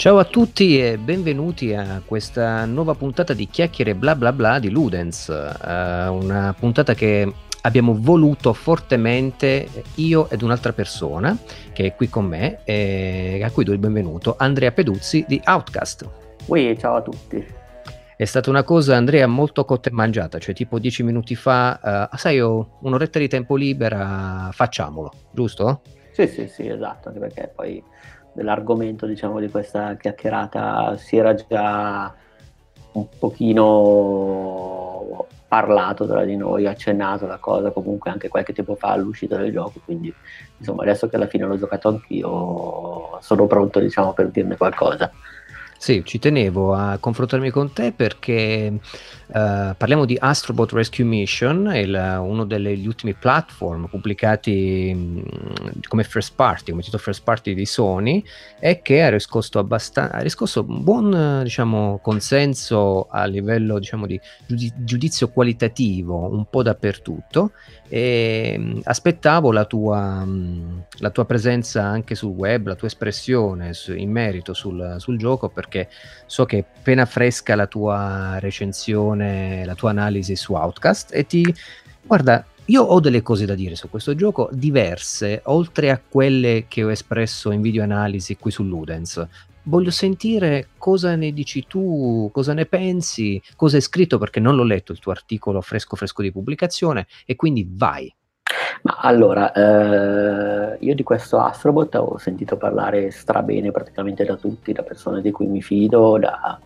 Ciao a tutti e benvenuti a questa nuova puntata di chiacchiere bla bla bla di Ludens, uh, una puntata che abbiamo voluto fortemente io ed un'altra persona che è qui con me e a cui do il benvenuto, Andrea Peduzzi di Outcast. Ui, ciao a tutti. È stata una cosa, Andrea, molto cotta e mangiata, cioè tipo dieci minuti fa, uh, sai, ho un'oretta di tempo libera, facciamolo, giusto? Sì, sì, sì, esatto, anche perché poi dell'argomento diciamo, di questa chiacchierata si era già un pochino parlato tra di noi, accennato la cosa comunque anche qualche tempo fa all'uscita del gioco, quindi insomma adesso che alla fine l'ho giocato anch'io sono pronto diciamo per dirne qualcosa. Sì, ci tenevo a confrontarmi con te perché uh, parliamo di Astrobot Rescue Mission, il, uno degli ultimi platform pubblicati mh, come first party, come titolo first party di Sony, e che ha riscosso, abbastan- ha riscosso un buon diciamo, consenso a livello diciamo, di giudizio qualitativo un po' dappertutto. E mh, aspettavo la tua, mh, la tua, presenza anche sul web, la tua espressione su, in merito sul, sul, gioco perché so che è appena fresca la tua recensione, la tua analisi su Outcast e ti guarda io ho delle cose da dire su questo gioco, diverse, oltre a quelle che ho espresso in video analisi qui su Ludens voglio sentire cosa ne dici tu, cosa ne pensi, cosa hai scritto perché non l'ho letto il tuo articolo fresco fresco di pubblicazione e quindi vai. Ma allora, eh, io di questo Astrobot ho sentito parlare strabene praticamente da tutti, da persone di cui mi fido, da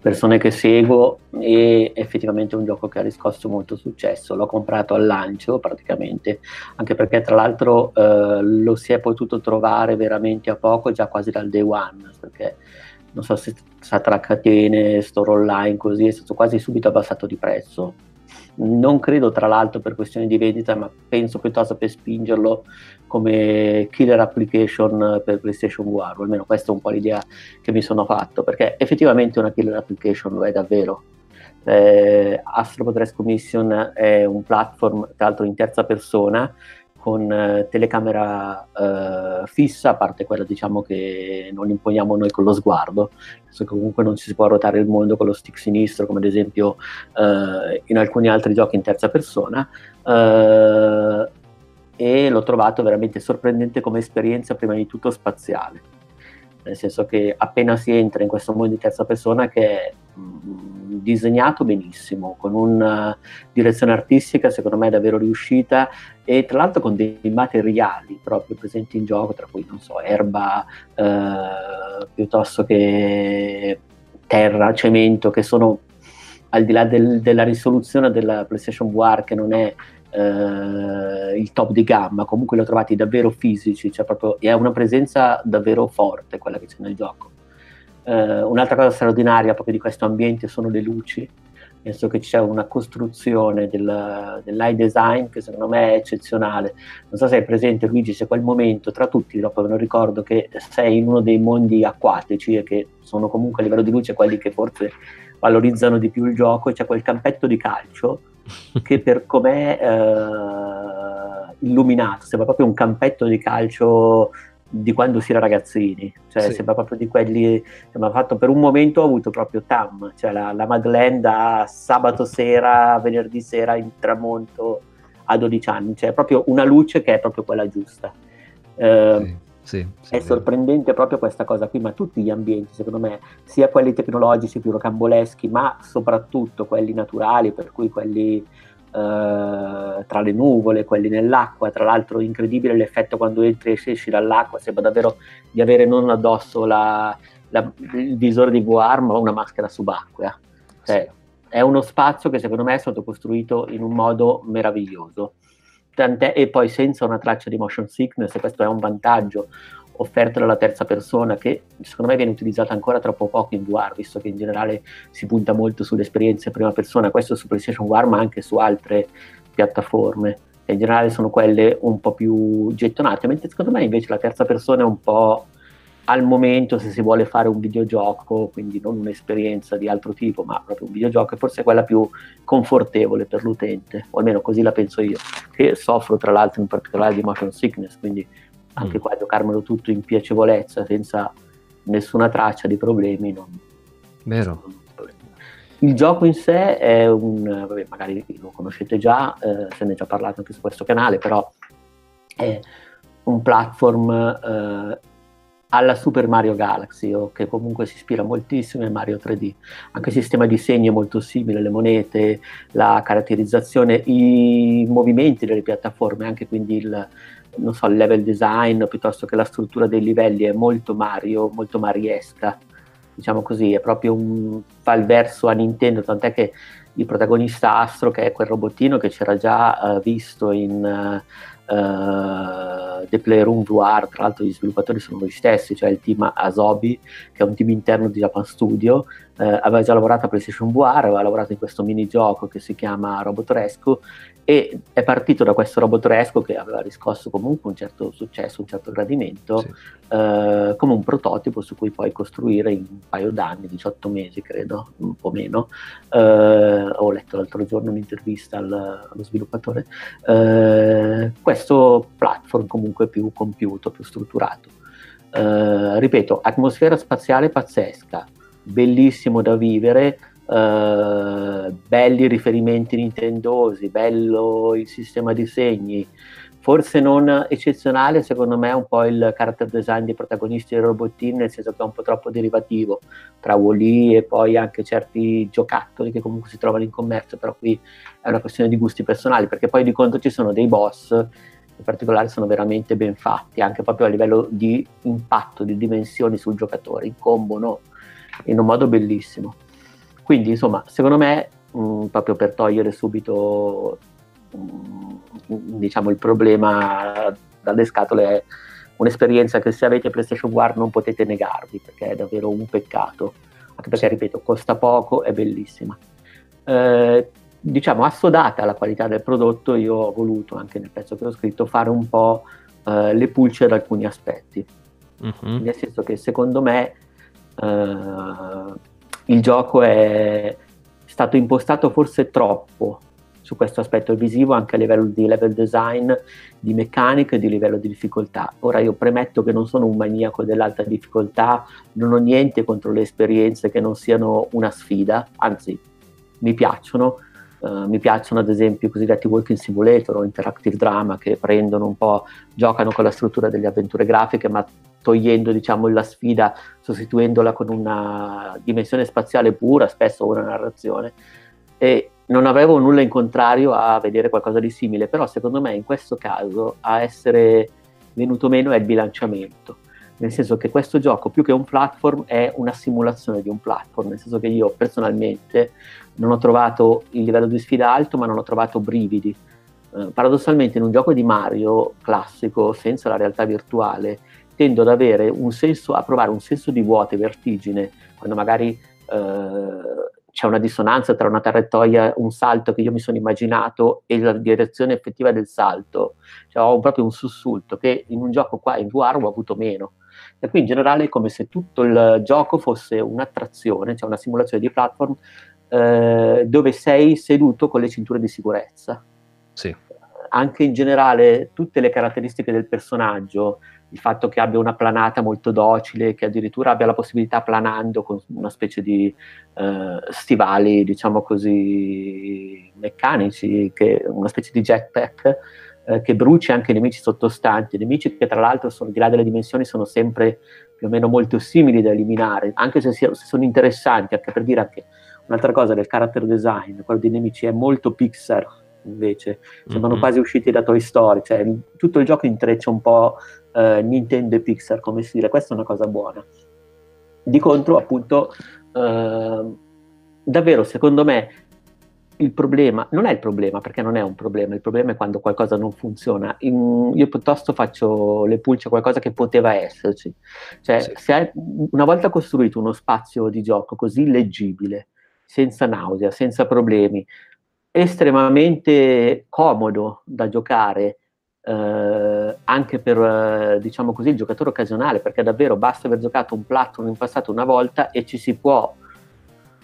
persone che seguo e effettivamente è un gioco che ha riscosso molto successo. L'ho comprato al lancio praticamente, anche perché tra l'altro eh, lo si è potuto trovare veramente a poco, già quasi dal day one, perché non so se la catene, store online, così è stato quasi subito abbassato di prezzo non credo tra l'altro per questioni di vendita, ma penso piuttosto per spingerlo come killer application per PlayStation VR, o almeno questa è un po' l'idea che mi sono fatto, perché effettivamente una killer application lo è davvero. Eh, Astro Rescue Mission è un platform, tra l'altro in terza persona, con eh, telecamera eh, fissa, a parte quella diciamo che non imponiamo noi con lo sguardo, che comunque non si può ruotare il mondo con lo stick sinistro, come ad esempio eh, in alcuni altri giochi in terza persona, eh, e l'ho trovato veramente sorprendente come esperienza, prima di tutto spaziale, nel senso che appena si entra in questo mondo di terza persona che è mm, disegnato benissimo, con una direzione artistica secondo me davvero riuscita e tra l'altro con dei materiali proprio presenti in gioco, tra cui non so, erba eh, piuttosto che terra, cemento, che sono al di là del, della risoluzione della PlayStation VR che non è eh, il top di gamma, comunque li ho trovati davvero fisici, cioè proprio, è una presenza davvero forte quella che c'è nel gioco. Uh, un'altra cosa straordinaria proprio di questo ambiente sono le luci, penso che c'è una costruzione del, dell'high design che secondo me è eccezionale. Non so se hai presente Luigi, c'è quel momento tra tutti, dopo non ricordo che sei in uno dei mondi acquatici e che sono comunque a livello di luce quelli che forse valorizzano di più il gioco e c'è quel campetto di calcio che per com'è eh, illuminato, sembra proprio un campetto di calcio di quando si era ragazzini, cioè sì. sembra proprio di quelli, sembra fatto per un momento ho avuto proprio Tam, cioè la, la Madeleine da sabato sera, venerdì sera in tramonto a 12 anni, cioè proprio una luce che è proprio quella giusta. Eh, sì, sì, è sorprendente proprio questa cosa qui, ma tutti gli ambienti, secondo me, sia quelli tecnologici più rocamboleschi, ma soprattutto quelli naturali, per cui quelli Uh, tra le nuvole, quelli nell'acqua. Tra l'altro, incredibile l'effetto quando entri e esci dall'acqua. Sembra davvero di avere non addosso la, la, il visore di VR, ma una maschera subacquea. Cioè, è uno spazio che secondo me è stato costruito in un modo meraviglioso. Tant'è, e poi senza una traccia di motion sickness, e questo è un vantaggio offerta dalla terza persona che secondo me viene utilizzata ancora troppo poco in VR, visto che in generale si punta molto sulle esperienze in prima persona, questo su PlayStation VR ma anche su altre piattaforme, che in generale sono quelle un po' più gettonate, mentre secondo me invece la terza persona è un po' al momento se si vuole fare un videogioco, quindi non un'esperienza di altro tipo, ma proprio un videogioco, è forse quella più confortevole per l'utente, o almeno così la penso io, che soffro tra l'altro in particolare di motion sickness, quindi anche mm. qua giocarmelo tutto in piacevolezza senza nessuna traccia di problemi. Non, Vero. Il gioco in sé è un, vabbè, magari lo conoscete già, eh, se ne è già parlato anche su questo canale, però è un platform eh, alla Super Mario Galaxy, o che comunque si ispira moltissimo a Mario 3D. Anche il sistema di segni è molto simile, le monete, la caratterizzazione, i movimenti delle piattaforme, anche quindi il, so, il level design piuttosto che la struttura dei livelli è molto Mario, molto mariesca diciamo così, è proprio un fa verso a Nintendo, tant'è che il protagonista Astro, che è quel robottino che c'era già uh, visto in uh, uh, The Playroom VR, tra l'altro gli sviluppatori sono gli stessi, cioè il team Asobi, che è un team interno di Japan Studio, aveva già lavorato a PlayStation VR, aveva lavorato in questo minigioco che si chiama Robot Rescue e è partito da questo robotresco che aveva riscosso comunque un certo successo, un certo gradimento, sì. eh, come un prototipo su cui poi costruire in un paio d'anni, 18 mesi credo, un po' meno. Eh, ho letto l'altro giorno un'intervista al, allo sviluppatore. Eh, questo platform comunque più compiuto, più strutturato. Eh, ripeto, atmosfera spaziale pazzesca, bellissimo da vivere Uh, belli riferimenti nintendosi, bello il sistema di segni, forse non eccezionale secondo me un po' il character design dei protagonisti del robottino, nel senso che è un po' troppo derivativo tra Wally e poi anche certi giocattoli che comunque si trovano in commercio, però qui è una questione di gusti personali, perché poi di conto ci sono dei boss in particolare sono veramente ben fatti, anche proprio a livello di impatto, di dimensioni sul giocatore, incombono in un modo bellissimo. Quindi, insomma, secondo me, mh, mm, proprio per togliere subito mh, mm, diciamo, il problema dalle scatole, è un'esperienza che se avete PlayStation VR non potete negarvi, perché è davvero un peccato. Anche perché, ripeto, costa poco, è bellissima. Eh, diciamo, assodata la qualità del prodotto, io ho voluto, anche nel pezzo che ho scritto, fare un po' eh, le pulce ad alcuni aspetti. Uh-huh. Nel senso che secondo me eh, il gioco è stato impostato forse troppo su questo aspetto visivo anche a livello di level design, di meccanica e di livello di difficoltà. Ora io premetto che non sono un maniaco dell'alta difficoltà, non ho niente contro le esperienze che non siano una sfida, anzi mi piacciono, Uh, mi piacciono ad esempio i cosiddetti walking simulator o interactive drama che prendono un po', giocano con la struttura delle avventure grafiche ma togliendo diciamo, la sfida, sostituendola con una dimensione spaziale pura, spesso una narrazione. E non avevo nulla in contrario a vedere qualcosa di simile, però secondo me in questo caso a essere venuto meno è il bilanciamento. Nel senso che questo gioco, più che un platform, è una simulazione di un platform. Nel senso che io personalmente non ho trovato il livello di sfida alto, ma non ho trovato brividi. Eh, paradossalmente, in un gioco di Mario classico, senza la realtà virtuale, tendo ad avere un senso, a provare un senso di vuoto e vertigine, quando magari eh, c'è una dissonanza tra una traiettoria, un salto che io mi sono immaginato e la direzione effettiva del salto, cioè ho proprio un sussulto che in un gioco qua in VR ho avuto meno. E qui in generale è come se tutto il gioco fosse un'attrazione, cioè una simulazione di platform eh, dove sei seduto con le cinture di sicurezza. Sì. Anche in generale tutte le caratteristiche del personaggio, il fatto che abbia una planata molto docile, che addirittura abbia la possibilità planando con una specie di eh, stivali, diciamo così, meccanici, che, una specie di jetpack, eh, che bruci anche i nemici sottostanti, nemici che tra l'altro sono, di là delle dimensioni sono sempre più o meno molto simili da eliminare, anche se, sia, se sono interessanti, anche per dire anche un'altra cosa del character design, quello dei nemici è molto Pixar, invece sembrano mm-hmm. quasi usciti da Toy Story, cioè tutto il gioco intreccia un po' eh, Nintendo e Pixar come stile, questa è una cosa buona. Di contro, appunto, eh, davvero secondo me il problema non è il problema perché non è un problema, il problema è quando qualcosa non funziona. In, io piuttosto faccio le pulce a qualcosa che poteva esserci. Cioè, sì. se hai una volta costruito uno spazio di gioco così leggibile, senza nausea, senza problemi, estremamente comodo da giocare, eh, anche per eh, diciamo così il giocatore occasionale, perché davvero basta aver giocato un platform in passato una volta e ci si può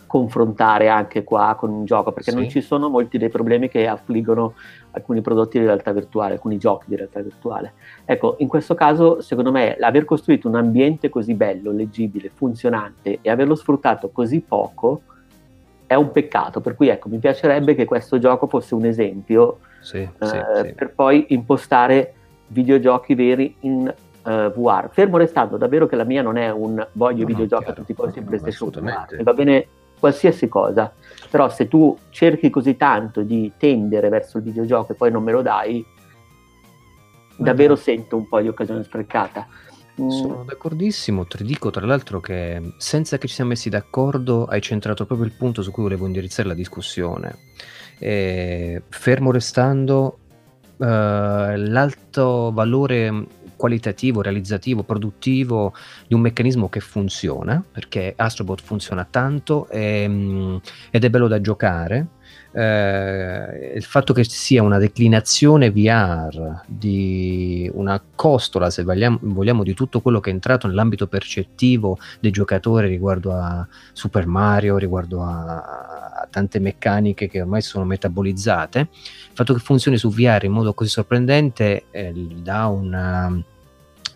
confrontare anche qua con un gioco, perché sì. non ci sono molti dei problemi che affliggono alcuni prodotti di realtà virtuale, alcuni giochi di realtà virtuale. Ecco, in questo caso, secondo me, aver costruito un ambiente così bello, leggibile, funzionante e averlo sfruttato così poco è un peccato. Per cui, ecco, mi piacerebbe che questo gioco fosse un esempio sì, eh, sì, sì. per poi impostare videogiochi veri in eh, VR. Fermo restando davvero che la mia non è un voglio no, videogiochi no, a tutti i costi in PlayStation VR, va bene qualsiasi cosa, però se tu cerchi così tanto di tendere verso il videogioco e poi non me lo dai, davvero sento un po' di occasione sprecata. Mm. Sono d'accordissimo, ti dico tra l'altro che senza che ci siamo messi d'accordo hai centrato proprio il punto su cui volevo indirizzare la discussione. E, fermo restando uh, l'alto valore qualitativo, realizzativo, produttivo di un meccanismo che funziona, perché Astrobot funziona tanto e, mm, ed è bello da giocare. Eh, il fatto che sia una declinazione VR di una costola, se vogliamo, vogliamo, di tutto quello che è entrato nell'ambito percettivo dei giocatori riguardo a Super Mario, riguardo a, a tante meccaniche che ormai sono metabolizzate, il fatto che funzioni su VR in modo così sorprendente eh, dà una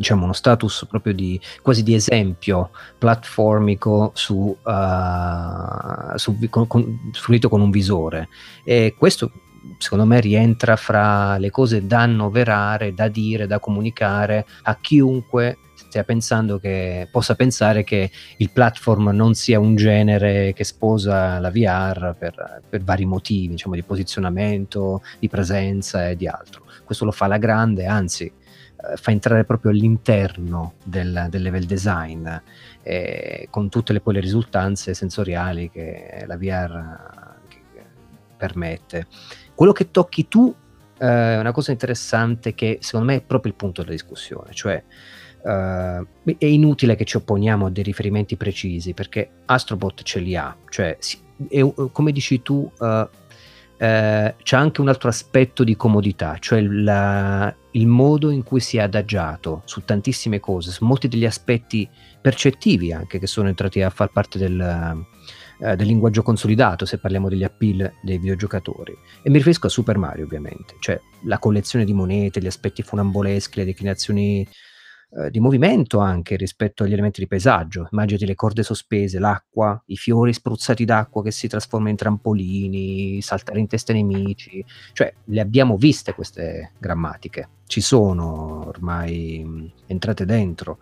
diciamo uno status proprio di quasi di esempio platformico su, uh, su con, con, fruito con un visore e questo secondo me rientra fra le cose da annoverare, da dire, da comunicare a chiunque stia pensando che possa pensare che il platform non sia un genere che sposa la VR per, per vari motivi, diciamo di posizionamento, di presenza e di altro. Questo lo fa la grande, anzi fa entrare proprio all'interno del, del level design eh, con tutte le, poi le risultanze sensoriali che la VR che permette. Quello che tocchi tu eh, è una cosa interessante che secondo me è proprio il punto della discussione, cioè Uh, è inutile che ci opponiamo a dei riferimenti precisi perché Astrobot ce li ha, cioè è, come dici tu uh, eh, c'è anche un altro aspetto di comodità, cioè la, il modo in cui si è adagiato su tantissime cose, su molti degli aspetti percettivi anche che sono entrati a far parte del, eh, del linguaggio consolidato, se parliamo degli appeal dei videogiocatori. E mi riferisco a Super Mario ovviamente, cioè la collezione di monete, gli aspetti funamboleschi, le declinazioni eh, di movimento anche rispetto agli elementi di paesaggio. Immaginati le corde sospese, l'acqua, i fiori spruzzati d'acqua che si trasformano in trampolini, saltare in testa ai nemici, cioè le abbiamo viste queste grammatiche, ci sono ormai entrate dentro.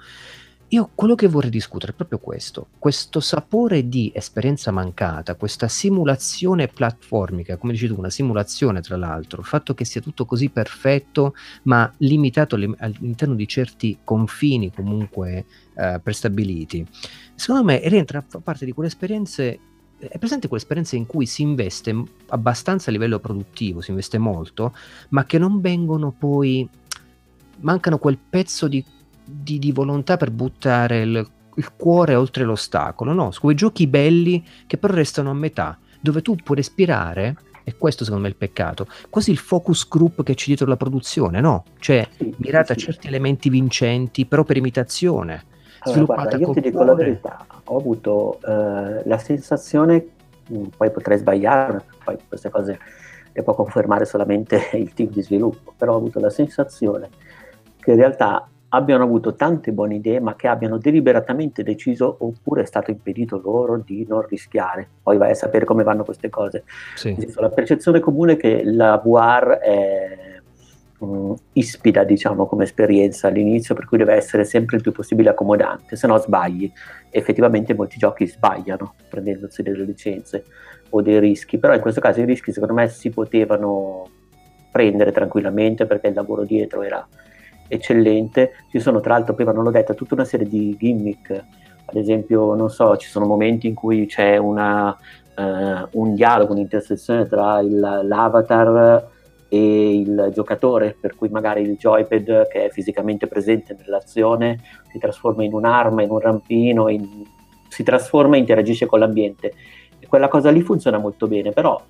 Io quello che vorrei discutere è proprio questo, questo sapore di esperienza mancata, questa simulazione platformica, come dici tu, una simulazione tra l'altro, il fatto che sia tutto così perfetto ma limitato all'interno di certi confini comunque eh, prestabiliti, secondo me rientra a parte di quelle esperienze è presente quell'esperienza in cui si investe abbastanza a livello produttivo, si investe molto, ma che non vengono poi mancano quel pezzo di di, di volontà per buttare il, il, cuore oltre l'ostacolo, no, su quei giochi belli che però restano a metà, dove tu puoi respirare, e questo secondo me è il peccato, quasi il focus group che c'è dietro la produzione, no? Cioè, mirata a certi elementi vincenti, però per imitazione. Allora, guarda, io ti dico cuore. la verità, ho avuto uh, la sensazione, mm, poi potrei sbagliare, poi queste cose le può confermare solamente il team di sviluppo, però ho avuto la sensazione che in realtà abbiano avuto tante buone idee, ma che abbiano deliberatamente deciso, oppure è stato impedito loro di non rischiare. Poi vai a sapere come vanno queste cose. Sì. La percezione comune è che la VR è um, ispida, diciamo, come esperienza all'inizio, per cui deve essere sempre il più possibile accomodante, se no sbagli. Effettivamente molti giochi sbagliano prendendosi delle licenze o dei rischi, però in questo caso i rischi secondo me si potevano prendere tranquillamente perché il lavoro dietro era eccellente. Ci sono tra l'altro, prima non l'ho detto, tutta una serie di gimmick, ad esempio, non so, ci sono momenti in cui c'è una, uh, un dialogo, un'intersezione tra il, l'avatar e il giocatore, per cui magari il joypad che è fisicamente presente nell'azione si trasforma in un'arma, in un rampino, in... si trasforma e interagisce con l'ambiente. E quella cosa lì funziona molto bene, però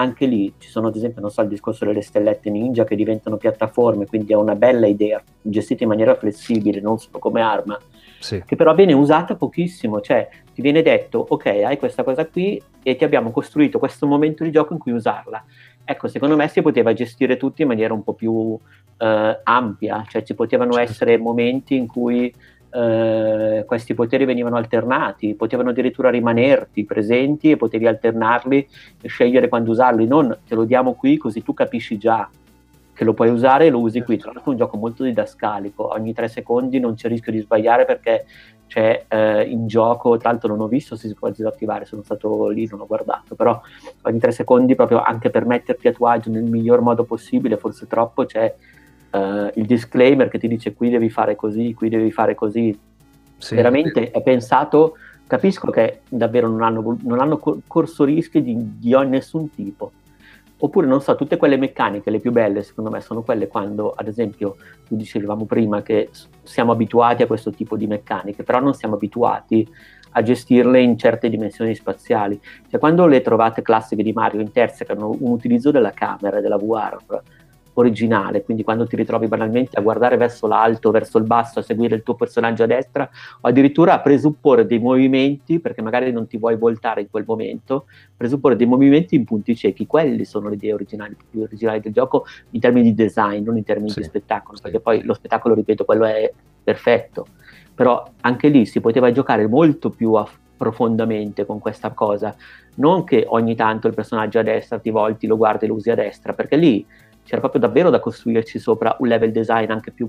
anche lì ci sono ad esempio, non so, il discorso delle stellette ninja che diventano piattaforme, quindi è una bella idea, gestita in maniera flessibile, non solo come arma, sì. che però viene usata pochissimo, cioè ti viene detto, ok, hai questa cosa qui e ti abbiamo costruito questo momento di gioco in cui usarla. Ecco, secondo me si poteva gestire tutto in maniera un po' più eh, ampia, cioè ci potevano certo. essere momenti in cui eh, questi poteri venivano alternati, potevano addirittura rimanerti presenti e potevi alternarli e scegliere quando usarli, non te lo diamo qui così tu capisci già che lo puoi usare e lo usi qui. Tra l'altro è un gioco molto didascalico, ogni tre secondi non c'è rischio di sbagliare perché c'è eh, in gioco, tra l'altro non ho visto se si può disattivare, sono stato lì, non ho guardato, però ogni tre secondi proprio anche per metterti a tuo agio nel miglior modo possibile, forse troppo, c'è uh, il disclaimer che ti dice qui devi fare così, qui devi fare così. Sì. Veramente è pensato, capisco che davvero non hanno, non hanno corso rischi di, di nessun tipo. Oppure, non so, tutte quelle meccaniche, le più belle, secondo me, sono quelle quando, ad esempio, tu dicevamo prima che siamo abituati a questo tipo di meccaniche, però non siamo abituati a gestirle in certe dimensioni spaziali. Cioè, quando le trovate classiche di Mario intersecano un utilizzo della camera e della VR originale, quindi quando ti ritrovi banalmente a guardare verso l'alto, verso il basso, a seguire il tuo personaggio a destra, o addirittura a presupporre dei movimenti, perché magari non ti vuoi voltare in quel momento, presupporre dei movimenti in punti ciechi, quelli sono le idee originali, più originali del gioco in termini di design, non in termini sì, di spettacolo, perché poi lo spettacolo, ripeto, quello è perfetto, però anche lì si poteva giocare molto più a profondamente con questa cosa, non che ogni tanto il personaggio a destra ti volti, lo guardi e lo usi a destra, perché lì c'era proprio davvero da costruirci sopra un level design anche più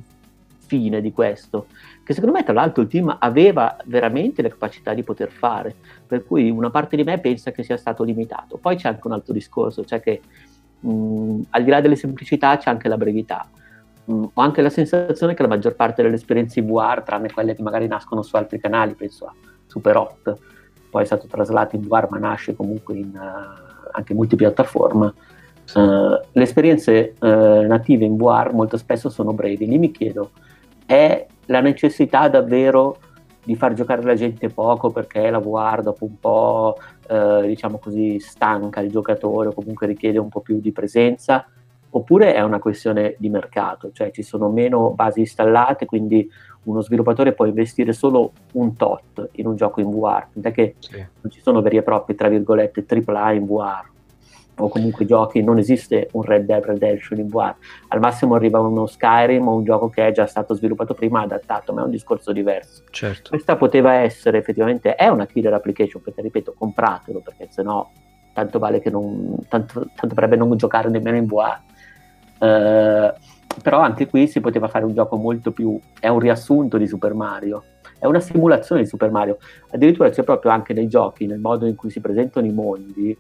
fine di questo, che secondo me tra l'altro il team aveva veramente le capacità di poter fare, per cui una parte di me pensa che sia stato limitato. Poi c'è anche un altro discorso, cioè che mh, al di là delle semplicità c'è anche la brevità. Mh, ho anche la sensazione che la maggior parte delle esperienze in VR, tranne quelle che magari nascono su altri canali, penso a Super Hot, poi è stato traslato in VR ma nasce comunque in, uh, anche multipiattaforma, Uh, le esperienze uh, native in VR molto spesso sono brevi. Lì mi chiedo, è la necessità davvero di far giocare la gente poco perché la VR dopo un po', uh, diciamo così, stanca il giocatore o comunque richiede un po' più di presenza? Oppure è una questione di mercato, cioè ci sono meno basi installate, quindi uno sviluppatore può investire solo un tot in un gioco in VR, tant'è che sì. non ci sono veri e propri, tra virgolette, AAA in VR o comunque giochi, non esiste un Red Dead Redemption in VR, al massimo arriva uno Skyrim o un gioco che è già stato sviluppato prima, adattato, ma è un discorso diverso. Certo. Questa poteva essere effettivamente, è una killer application, perché ripeto, compratelo, perché sennò tanto vale che non, tanto, tanto potrebbe non giocare nemmeno in VR. Eh, però anche qui si poteva fare un gioco molto più, è un riassunto di Super Mario, è una simulazione di Super Mario, addirittura c'è proprio anche nei giochi, nel modo in cui si presentano i mondi,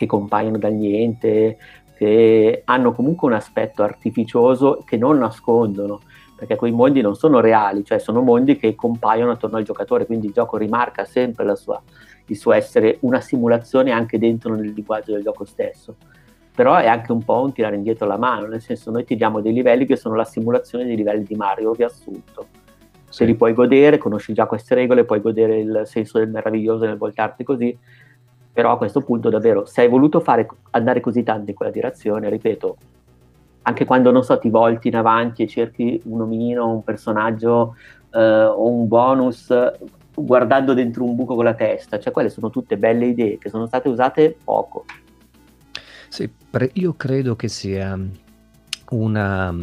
che compaiono dal niente, che hanno comunque un aspetto artificioso che non nascondono, perché quei mondi non sono reali, cioè sono mondi che compaiono attorno al giocatore, quindi il gioco rimarca sempre sua, il suo essere una simulazione anche dentro nel linguaggio del gioco stesso. Però è anche un po' un tirare indietro la mano, nel senso noi ti diamo dei livelli che sono la simulazione dei livelli di Mario riassunto. Se li puoi godere, conosci già queste regole, puoi godere il senso del meraviglioso nel voltarti così, però a questo punto davvero, se hai voluto fare, andare così tanto in quella direzione, ripeto, anche quando non so, ti volti in avanti e cerchi un omino, un personaggio eh, o un bonus guardando dentro un buco con la testa, cioè quelle sono tutte belle idee che sono state usate poco. Sì, io credo che sia una,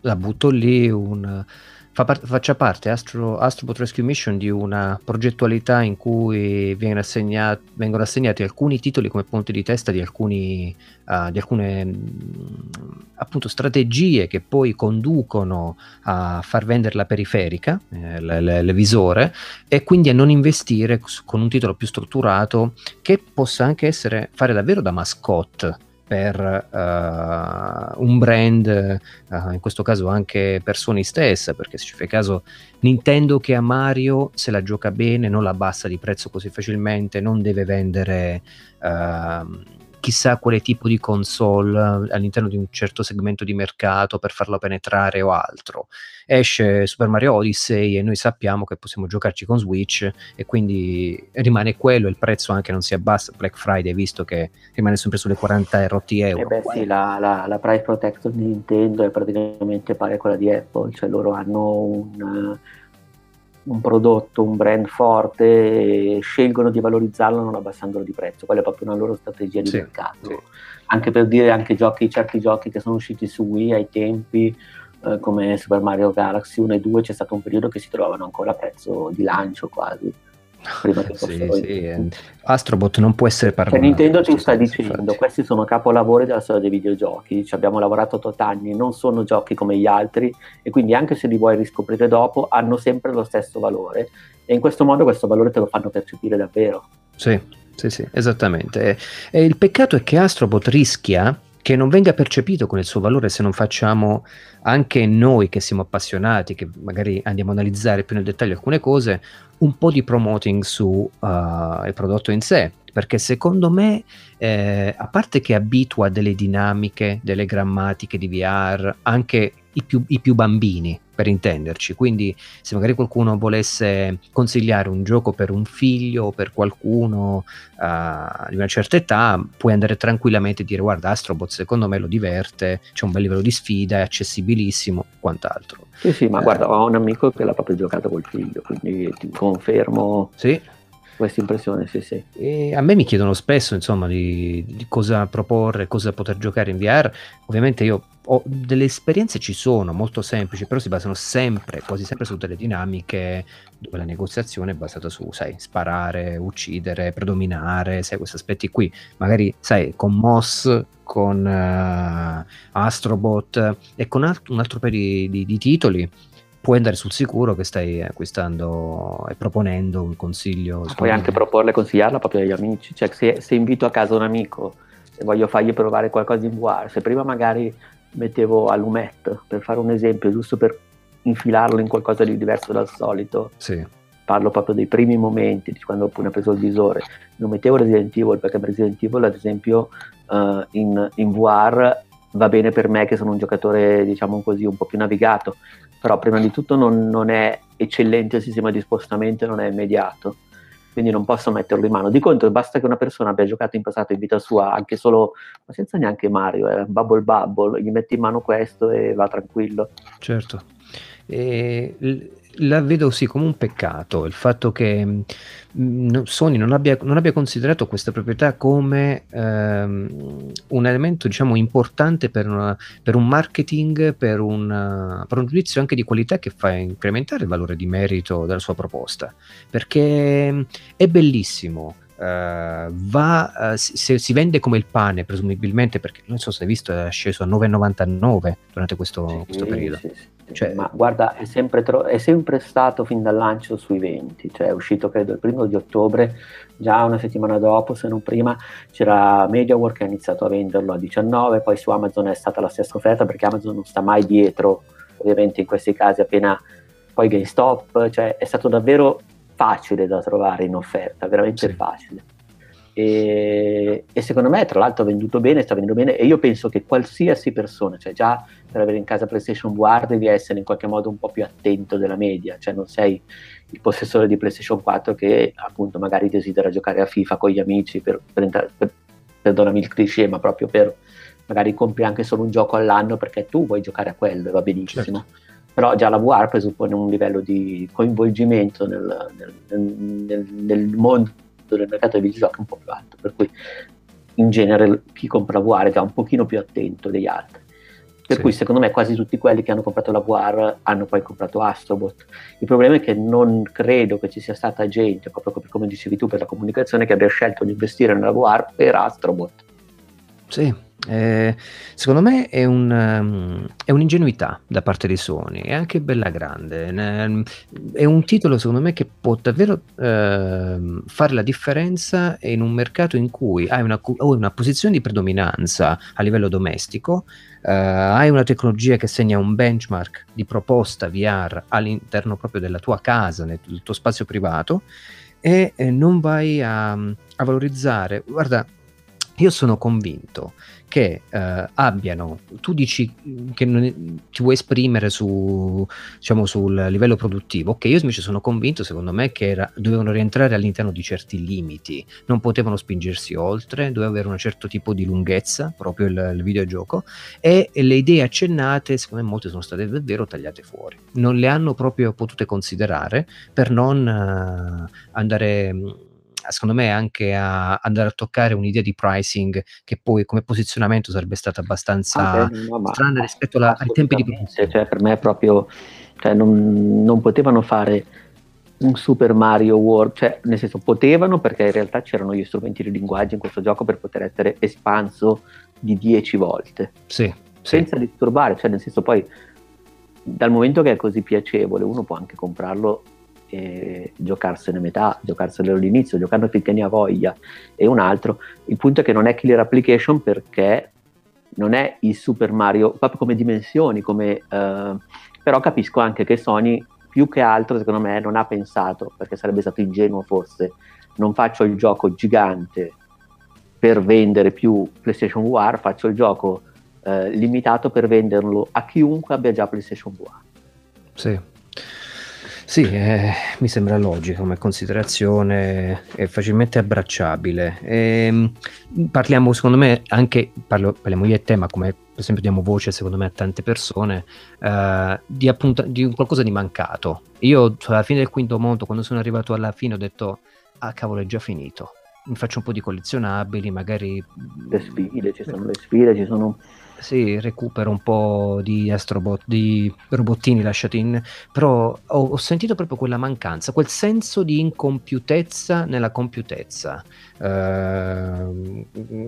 la butto lì, una fa par- faccia parte Astro, Astrobot Rescue Mission di una progettualità in cui assegnato, vengono assegnati alcuni titoli come punti di testa di, alcuni, uh, di alcune mh, appunto strategie che poi conducono a far vendere la periferica, eh, il visore, e quindi a non investire con un titolo più strutturato che possa anche essere, fare davvero da mascotte per uh, un brand, uh, in questo caso anche per Sony stessa, perché se ci fai caso Nintendo che a Mario se la gioca bene, non la abbassa di prezzo così facilmente, non deve vendere uh, chissà quale tipo di console eh, all'interno di un certo segmento di mercato per farlo penetrare o altro. Esce Super Mario Odyssey e noi sappiamo che possiamo giocarci con Switch e quindi rimane quello, il prezzo anche non si abbassa Black Friday visto che rimane sempre sulle 40 rotti euro. Eh beh sì, la, la, la price protection di Nintendo è praticamente pari a quella di Apple, cioè loro hanno un un prodotto, un brand forte, scelgono di valorizzarlo non abbassandolo di prezzo. Quella è proprio una loro strategia di sì, mercato. Sì. Anche per dire anche giochi, certi giochi che sono usciti su Wii ai tempi, eh, come Super Mario Galaxy 1 e 2, c'è stato un periodo che si trovavano ancora a prezzo di lancio quasi prima che sì, sì. Eh, Astrobot non può essere cioè, paragonato. Cioè, Nintendo ci sta dicendo, infatti. questi sono capolavori della storia dei videogiochi, ci abbiamo lavorato tot anni, non sono giochi come gli altri e quindi anche se li vuoi riscoprire dopo hanno sempre lo stesso valore e in questo modo questo valore te lo fanno percepire davvero. Sì, sì, sì, esattamente. E il peccato è che Astrobot rischia che non venga percepito con il suo valore se non facciamo anche noi che siamo appassionati, che magari andiamo a analizzare più nel dettaglio alcune cose, un po' di promoting sul uh, prodotto in sé, perché secondo me, eh, a parte che abitua delle dinamiche, delle grammatiche di VR, anche i più, i più bambini, per intenderci. Quindi, se magari qualcuno volesse consigliare un gioco per un figlio o per qualcuno uh, di una certa età, puoi andare tranquillamente e dire: Guarda, Astrobot secondo me lo diverte, c'è un bel livello di sfida, è accessibilissimo, quant'altro. Sì, sì, ma eh, guarda, ho un amico che l'ha proprio giocato col figlio, quindi ti confermo. Sì questa impressione, sì, sì. E a me mi chiedono spesso, insomma, di, di, cosa proporre, cosa poter giocare in VR. Ovviamente io ho delle esperienze ci sono, molto semplici, però si basano sempre, quasi sempre su delle dinamiche dove la negoziazione è basata su, sai, sparare, uccidere, predominare, sai, questi aspetti qui. Magari, sai, con Moss, con uh, Astrobot e con alt- un altro paio di, di, di titoli puoi andare sul sicuro che stai acquistando e proponendo un consiglio. Puoi anche proporle e consigliarla proprio agli amici, cioè se, se, invito a casa un amico e voglio fargli provare qualcosa in VR, se prima magari mettevo a lumetto, per fare un esempio, giusto per infilarlo in qualcosa di diverso dal solito, sì. parlo proprio dei primi momenti, di quando ho preso il visore, non mettevo Resident Evil perché Resident Evil ad esempio uh, in, in VR va bene per me che sono un giocatore diciamo così un po' più navigato però prima di tutto non, non è eccellente il sistema di spostamento non è immediato quindi non posso metterlo in mano. Di contro, basta che una persona abbia giocato in passato in vita sua, anche solo, ma senza neanche Mario, eh, Bubble Bubble, gli metti in mano questo e va tranquillo. Certo. E la vedo sì come un peccato il fatto che mh, mm, Sony non abbia, non abbia, considerato questa proprietà come ehm, un elemento diciamo importante per, una, per un marketing, per, una, per, un giudizio anche di qualità che fa incrementare il valore di merito della sua proposta. Perché mm, è bellissimo Uh, va, uh, si, si, vende come il pane presumibilmente perché non so se hai visto è sceso a 9,99 durante questo, sì, questo periodo sì, sì. Cioè, ma guarda, è sempre, tro- è sempre, stato fin dal lancio sui 20, cioè è uscito credo il primo di ottobre, già una settimana dopo, se non prima, c'era MediaWork che ha iniziato a venderlo a 19, poi su Amazon è stata la stessa offerta perché Amazon non sta mai dietro, ovviamente in questi casi appena poi GameStop, cioè è stato davvero facile da trovare in offerta, veramente sì. facile. E, e, secondo me tra l'altro ha venduto bene, sta vendendo bene e io penso che qualsiasi persona, cioè già per avere in casa PlayStation VR devi essere in qualche modo un po' più attento della media, cioè non sei il possessore di PlayStation 4 che appunto magari desidera giocare a FIFA con gli amici per, per, per perdonami il cliché, ma proprio per magari compri anche solo un gioco all'anno perché tu vuoi giocare a quello e va benissimo. Certo. Però già la VR presuppone un livello di coinvolgimento nel, nel, nel, nel mondo del mercato dei videogiochi un po' più alto, per cui in genere chi compra VR è già un pochino più attento degli altri. Per sì. cui secondo me quasi tutti quelli che hanno comprato la VR hanno poi comprato Astrobot. Il problema è che non credo che ci sia stata gente, proprio come dicevi tu per la comunicazione, che abbia scelto di investire nella VR per Astrobot. Sì, eh, secondo me è, un, um, è, un'ingenuità da parte di Sony, è anche bella grande. È un titolo, secondo me, che può davvero uh, fare la differenza in un mercato in cui hai una, una posizione di predominanza a livello domestico, uh, hai una tecnologia che segna un benchmark di proposta VR all'interno proprio della tua casa, nel, nel tuo spazio privato, e eh, non vai a, a valorizzare. Guarda, io sono convinto che eh, abbiano, tu dici che non, ti vuoi esprimere su, diciamo, sul livello produttivo, ok, io invece sono convinto, secondo me, che era, dovevano rientrare all'interno di certi limiti, non potevano spingersi oltre, doveva avere un certo tipo di lunghezza, proprio il, il videogioco, e, e, le idee accennate, secondo me molte sono state davvero tagliate fuori, non le hanno proprio potute considerare per non uh, andare secondo me anche a andare a toccare un'idea di pricing che poi come posizionamento sarebbe stata abbastanza ah, no, strana rispetto alla, ai tempi di produzione. Cioè, per me è proprio, cioè, non, non potevano fare un Super Mario World, cioè nel senso potevano perché in realtà c'erano gli strumenti di linguaggio in questo gioco per poter essere espanso di 10 volte. Sì, senza sì. disturbare, cioè nel senso poi dal momento che è così piacevole uno può anche comprarlo giocarsene metà, giocarsene all'inizio, giocando finché ne ha voglia e un altro. Il punto è che non è killer application perché non è il Super Mario, proprio come dimensioni, come, uh, però capisco anche che Sony più che altro secondo me non ha pensato, perché sarebbe stato ingenuo forse, non faccio il gioco gigante per vendere più PlayStation VR, faccio il gioco uh, limitato per venderlo a chiunque abbia già PlayStation VR. Sì. Sì, eh, mi sembra logico come considerazione, è facilmente abbracciabile. E, ehm, parliamo, secondo me, anche, parlo, parliamo io e te, ma come per esempio diamo voce, secondo me, a tante persone, eh, di, appunto, di qualcosa di mancato. Io, alla fine del quinto mondo, quando sono arrivato alla fine, ho detto, ah cavolo, è già finito. Mi faccio un po' di collezionabili, magari... Le sfide, ci sono le sfide, ci sono sì, recupero un po' di astrobot, di robottini lasciati in... però ho, ho, sentito proprio quella mancanza, quel senso di incompiutezza nella compiutezza, uh,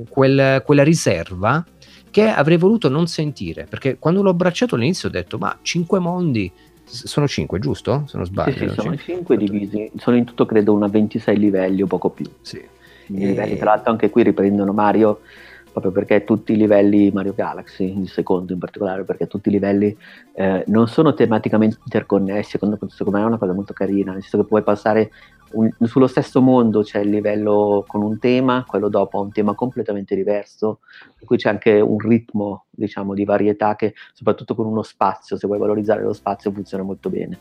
quel, quella riserva che avrei voluto non sentire, perché quando l'ho abbracciato all'inizio ho detto, ma cinque mondi, sono cinque, giusto? Se non sbaglio. Sì, sì sono cinque divisi, sono in tutto credo una 26 livelli o poco più. Sì. I livelli, tra l'altro anche qui riprendono Mario proprio perché tutti i livelli Mario Galaxy, il secondo in particolare, perché tutti i livelli eh, non sono tematicamente interconnessi, secondo, me è una cosa molto carina, nel senso che puoi passare un, sullo stesso mondo c'è il livello con un tema, quello dopo ha un tema completamente diverso, per cui c'è anche un ritmo, diciamo, di varietà che soprattutto con uno spazio, se vuoi valorizzare lo spazio, funziona molto bene.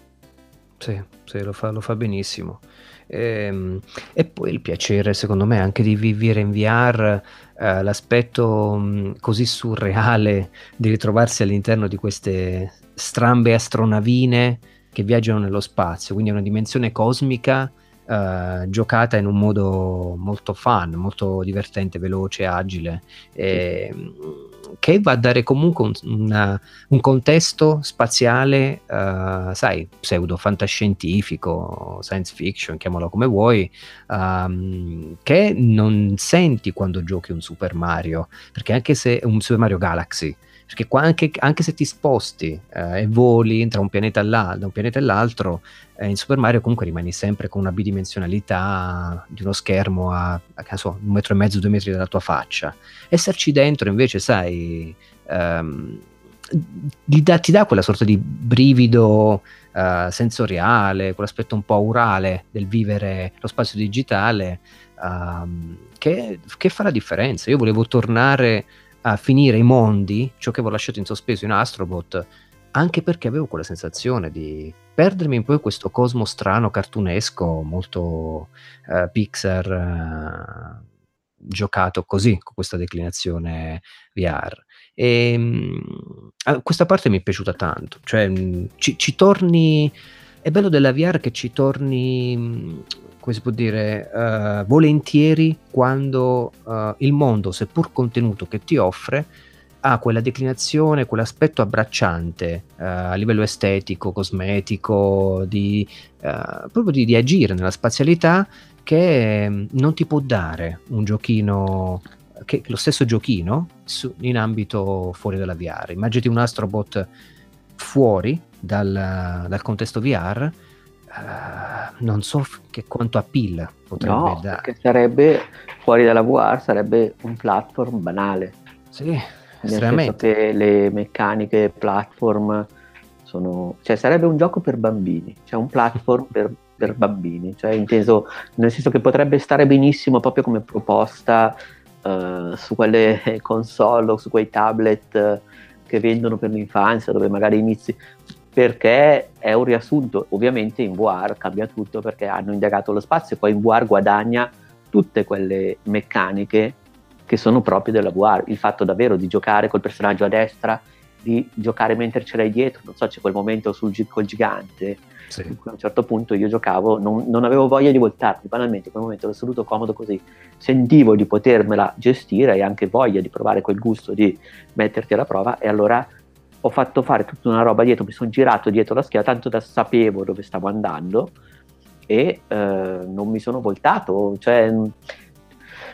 Sì, sì lo, fa, lo fa benissimo. E, ehm, e, poi il piacere, secondo me, anche di vivere in VR eh, l'aspetto mm, così surreale di ritrovarsi all'interno di queste strambe astronavine che viaggiano nello spazio, quindi è una dimensione cosmica eh, giocata in un modo molto fun, molto divertente, veloce, agile. E, sì che va a dare comunque un, una, un contesto spaziale, uh, sai, pseudo fantascientifico, science fiction, chiamalo come vuoi, um, che non senti quando giochi un Super Mario, perché anche se un Super Mario Galaxy, perché qua anche, anche, se ti sposti eh, e voli tra un pianeta, da un pianeta e l'altro, eh, in Super Mario comunque rimani sempre con una bidimensionalità di uno schermo a, a so, un metro e mezzo, due metri dalla tua faccia. Esserci dentro invece, sai, ehm, ti, dà, ti, dà, quella sorta di brivido eh, sensoriale, quell'aspetto un po' aurale del vivere lo spazio digitale ehm, che, che fa la differenza. Io volevo tornare a finire i mondi, ciò che avevo lasciato in sospeso in Astrobot, anche perché avevo quella sensazione di perdermi un po' in questo cosmo strano, cartunesco, molto uh, Pixar uh, giocato così, con questa declinazione VR. E uh, questa parte mi è piaciuta tanto, cioè mh, ci, ci torni... È bello della VR che ci torni come si può dire, uh, volentieri quando uh, il mondo, seppur contenuto che ti offre, ha quella declinazione, quell'aspetto abbracciante uh, a livello estetico, cosmetico, di, proprio di, di, agire nella spazialità che um, non ti può dare un giochino, che, lo stesso giochino su, in ambito fuori dalla VR. Immaginati un Astrobot fuori dal, dal contesto VR Uh, non so che quanto appeal potrebbe no, dare. Perché sarebbe fuori dalla VR, sarebbe un platform banale. Sì, Nel estremamente. che le meccaniche platform sono. cioè sarebbe un gioco per bambini, cioè un platform per, per bambini, cioè inteso nel senso che potrebbe stare benissimo proprio come proposta uh, su quelle console o su quei tablet che vendono per l'infanzia, dove magari inizi perché è un riassunto, ovviamente in VR cambia tutto perché hanno indagato lo spazio e poi in VR guadagna tutte quelle meccaniche che sono proprie della VR, il fatto davvero di giocare col personaggio a destra, di giocare mentre ce l'hai dietro, non so, c'è quel momento sul, col gigante, sì. in cui a un certo punto io giocavo, non, non avevo voglia di voltarmi, banalmente, in quel momento ero seduto comodo così, sentivo di potermela gestire e anche voglia di provare quel gusto di metterti alla prova e allora ho fatto fare tutta una roba dietro, mi sono girato dietro la schiena, tanto da sapevo dove stavo andando e eh, non mi sono voltato, cioè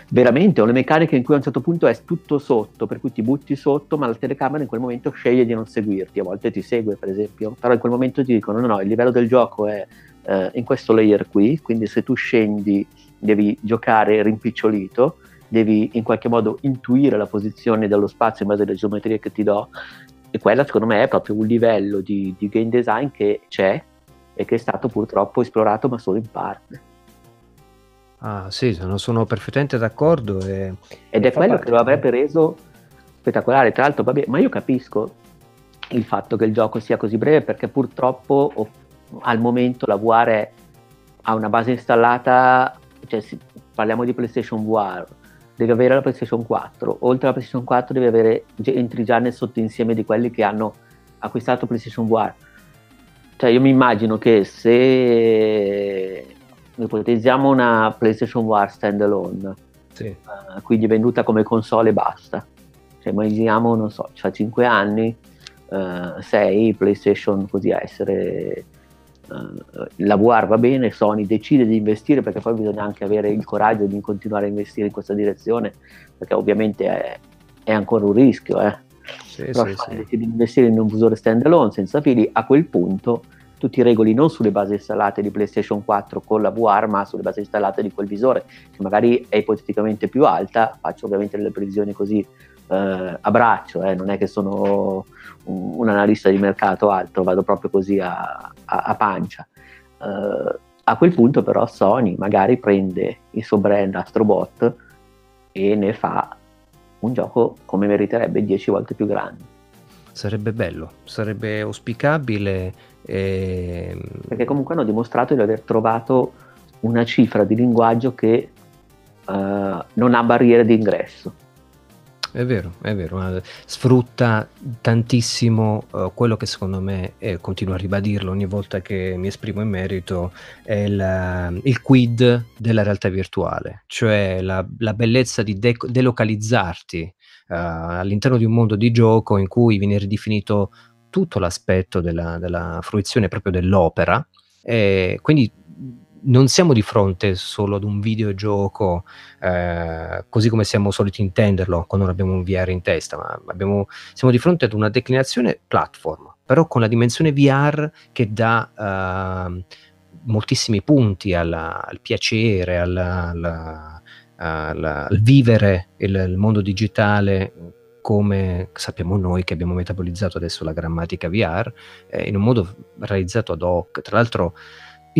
veramente ho le meccaniche in cui a un certo punto è tutto sotto, per cui ti butti sotto, ma la telecamera in quel momento sceglie di non seguirti, a volte ti segue per esempio, però in quel momento ti dicono no, no, il livello del gioco è eh, in questo layer qui, quindi se tu scendi devi giocare rimpicciolito, devi in qualche modo intuire la posizione dello spazio in base alle geometrie che ti do e quella secondo me è proprio un livello di, di game design che c'è e che è stato purtroppo esplorato ma solo in parte. Ah sì, sono, sono perfettamente d'accordo. E, Ed è quello che lo avrebbe reso spettacolare. Tra l'altro, vabbè, ma io capisco il fatto che il gioco sia così breve perché purtroppo oh, al momento la VR ha una base installata, cioè, parliamo di PlayStation VR, devi avere la PlayStation 4, oltre alla PlayStation 4 devi avere, entri già nel sottoinsieme di quelli che hanno acquistato PlayStation VR. Cioè io mi immagino che se ipotizziamo una PlayStation VR standalone, sì. uh, quindi venduta come console e basta. Cioè immaginiamo, non so, fa 5 anni, 6 uh, PlayStation così a essere uh, la VR va bene, Sony decide di investire perché poi bisogna anche avere il coraggio di continuare a investire in questa direzione perché ovviamente è, è ancora un rischio eh. sì, però sì, Sony sì. decide di investire in un visore standalone senza fili a quel punto tu ti regoli non sulle basi installate di PlayStation 4 con la VR ma sulle basi installate di quel visore che magari è ipoteticamente più alta faccio ovviamente delle previsioni così eh, a braccio eh, non è che sono un, un, analista di mercato altro, vado proprio così a, a, a pancia. Uh, a quel punto però Sony magari prende il suo brand Astrobot e ne fa un gioco come meriterebbe 10 volte più grande. Sarebbe bello, sarebbe auspicabile. E... Perché comunque hanno dimostrato di aver trovato una cifra di linguaggio che uh, non ha barriere di ingresso è vero, è vero, sfrutta tantissimo uh, quello che secondo me, e continuo a ribadirlo ogni volta che mi esprimo in merito, è il, il quid della realtà virtuale, cioè la, la bellezza di de- delocalizzarti uh, all'interno di un mondo di gioco in cui viene ridefinito tutto l'aspetto della, della fruizione proprio dell'opera. E quindi non siamo di fronte solo ad un videogioco eh, così come siamo soliti intenderlo quando non abbiamo un VR in testa, ma abbiamo, siamo di fronte ad una declinazione platform, però con la dimensione VR che dà eh, moltissimi punti alla, al piacere, alla, alla, al vivere il, il mondo digitale come sappiamo noi che abbiamo metabolizzato adesso la grammatica VR eh, in un modo realizzato ad hoc. Tra l'altro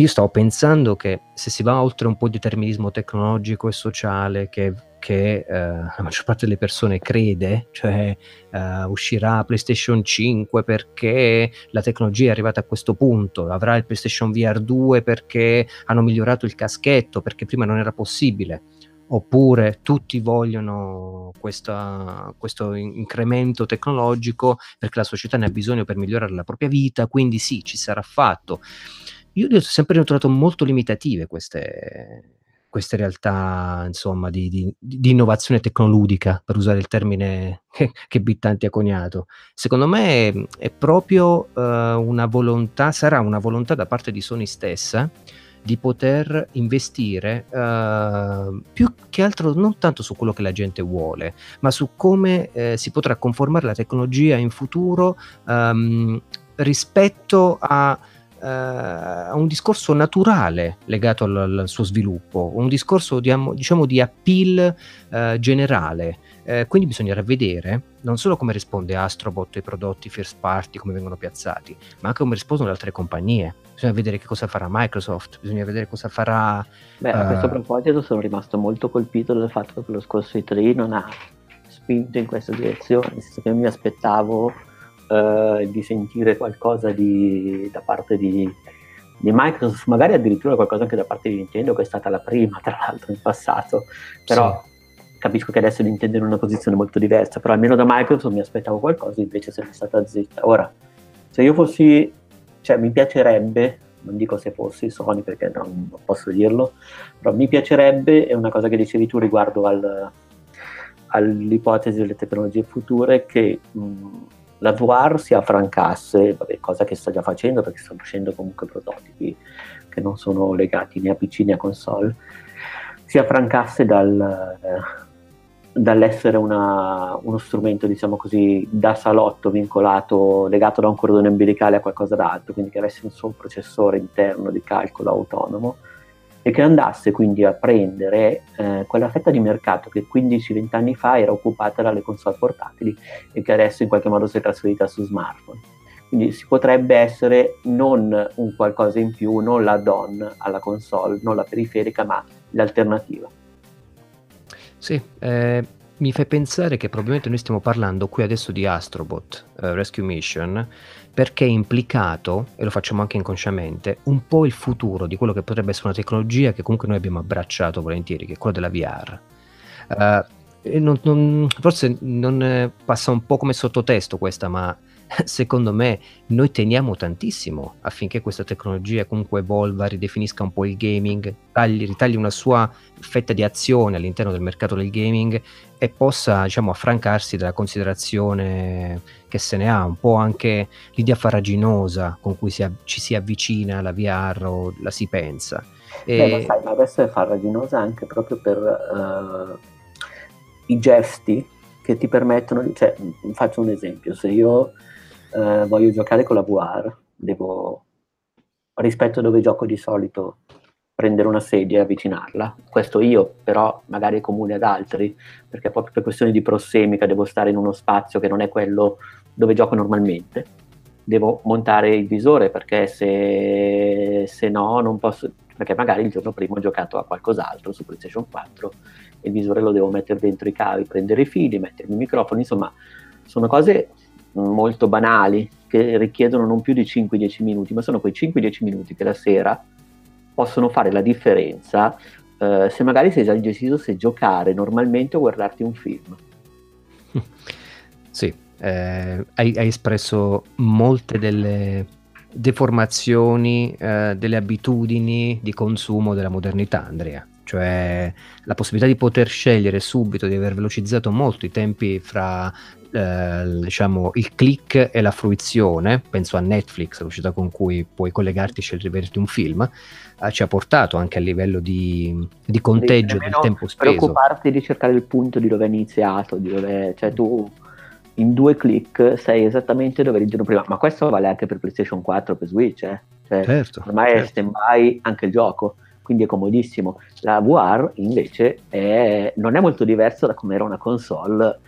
io stavo pensando che se si va oltre un po' di determinismo tecnologico e sociale che, che uh, la maggior parte delle persone crede, cioè uh, uscirà PlayStation 5 perché la tecnologia è arrivata a questo punto, avrà il PlayStation VR 2 perché hanno migliorato il caschetto, perché prima non era possibile oppure tutti vogliono questa, questo incremento tecnologico perché la società ne ha bisogno per migliorare la propria vita, quindi sì, ci sarà fatto. Io le ho sempre trovato molto limitative queste queste realtà, insomma, di di di innovazione tecnoludica, per usare il termine che che Bittanti ha coniato. Secondo me, mhmm, è proprio, uhm, una volontà sarà una volontà da parte di Sony stessa di poter investire, uhm, più che altro non tanto su quello che la gente vuole, ma su come, ehm, si potrà conformare la tecnologia in futuro, uhm, rispetto a a un discorso naturale legato al, al, suo sviluppo, un discorso diciamo, di appeal uh, generale. Uh, quindi bisognerà vedere non solo come risponde Astrobot ai prodotti first party, come vengono piazzati, ma anche come rispondono le altre compagnie. bisogna vedere che cosa farà Microsoft, bisogna vedere cosa farà... Beh, a questo proposito sono rimasto molto colpito dal fatto che lo scorso E3 non ha spinto in questa direzione, nel senso che mi aspettavo uh, di sentire qualcosa di, da parte di, di, Microsoft, magari addirittura qualcosa anche da parte di Nintendo, che è stata la prima, tra l'altro, in passato, però... Sì capisco che adesso Nintendo è in una posizione molto diversa, però almeno da Microsoft mi aspettavo qualcosa, invece è stata zitta. Ora, se io fossi, cioè mi piacerebbe, non dico se fossi Sony perché non, non posso dirlo, però mi piacerebbe, è una cosa che dicevi tu riguardo al, all'ipotesi delle tecnologie future, che mh, la VR si affrancasse, vabbè, cosa che sta già facendo perché stanno uscendo comunque prototipi che non sono legati né a PC né a console, si affrancasse dal, eh, dall'essere una, uno strumento, diciamo così, da salotto vincolato, legato da un cordone umbilicale a qualcosa d'altro, quindi che avesse un suo processore interno di calcolo autonomo e che andasse quindi a prendere eh, quella fetta di mercato che 15-20 anni fa era occupata dalle console portatili e che adesso in qualche modo si è trasferita su smartphone. Quindi si potrebbe essere non un qualcosa in più, non l'add-on alla console, non la periferica, ma l'alternativa. Sì, eh, mi fai pensare che probabilmente noi stiamo parlando qui adesso di Astrobot eh, Rescue Mission perché è implicato, e lo facciamo anche inconsciamente, un po' il futuro di quello che potrebbe essere una tecnologia che comunque noi abbiamo abbracciato volentieri, che è quella della VR. Uh, eh, non, non, forse non passa un po' come sottotesto questa, ma secondo me noi teniamo tantissimo affinché questa tecnologia comunque evolva, ridefinisca un po' il gaming, tagli, ritagli una sua fetta di azione all'interno del mercato del gaming e possa diciamo affrancarsi dalla considerazione che se ne ha, un po' anche l'idea faraginosa con cui si, ci si avvicina alla VR o la si pensa. E... Beh, ma sai, ma adesso è farraginosa anche proprio per uh, i gesti che ti permettono. Cioè, faccio un esempio, se io eh, voglio giocare con la VR, devo, rispetto a dove gioco di solito, prendere una sedia e avvicinarla. Questo io, però magari è comune ad altri, perché proprio per questioni di prossemica devo stare in uno spazio che non è quello dove gioco normalmente. Devo montare il visore perché se, se no non posso, perché magari il giorno prima ho giocato a qualcos'altro su PlayStation 4 e il visore lo devo mettere dentro i cavi, prendere i fili, mettermi il microfono, insomma sono cose molto banali che richiedono non più di 5-10 minuti, ma sono quei 5-10 minuti che la sera possono fare la differenza eh, se magari sei già indeciso se giocare normalmente o guardarti un film. Sì, eh, hai, hai, espresso molte delle deformazioni eh, delle abitudini di consumo della modernità, Andrea. Cioè la possibilità di poter scegliere subito, di aver velocizzato molto i tempi fra eh, diciamo, il click e la fruizione, penso a Netflix, l'uscita con cui puoi collegarti e scegliere un film, eh, ci ha portato anche a livello di, di conteggio del tempo speso. preoccuparti di cercare il punto di dove è iniziato, di dove, cioè tu in due click sai esattamente dove eri il giorno prima, ma questo vale anche per PlayStation 4 per Switch, eh? cioè, certo, ormai certo. è stand by anche il gioco quindi è comodissimo. La VR invece è, non è molto diversa da come era una console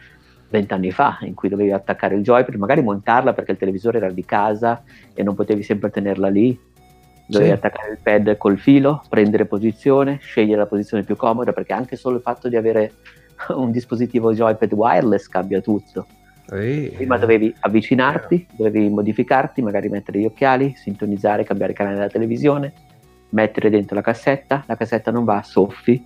vent'anni fa, in cui dovevi attaccare il joypad, magari montarla perché il televisore era di casa e non potevi sempre tenerla lì. Dovevi sì. attaccare il pad col filo, prendere posizione, scegliere la posizione più comoda, perché anche solo il fatto di avere un dispositivo joypad wireless cambia tutto. Ehi. Prima dovevi avvicinarti, dovevi modificarti, magari mettere gli occhiali, sintonizzare, cambiare canale della televisione, mettere dentro la cassetta, la cassetta non va, soffi,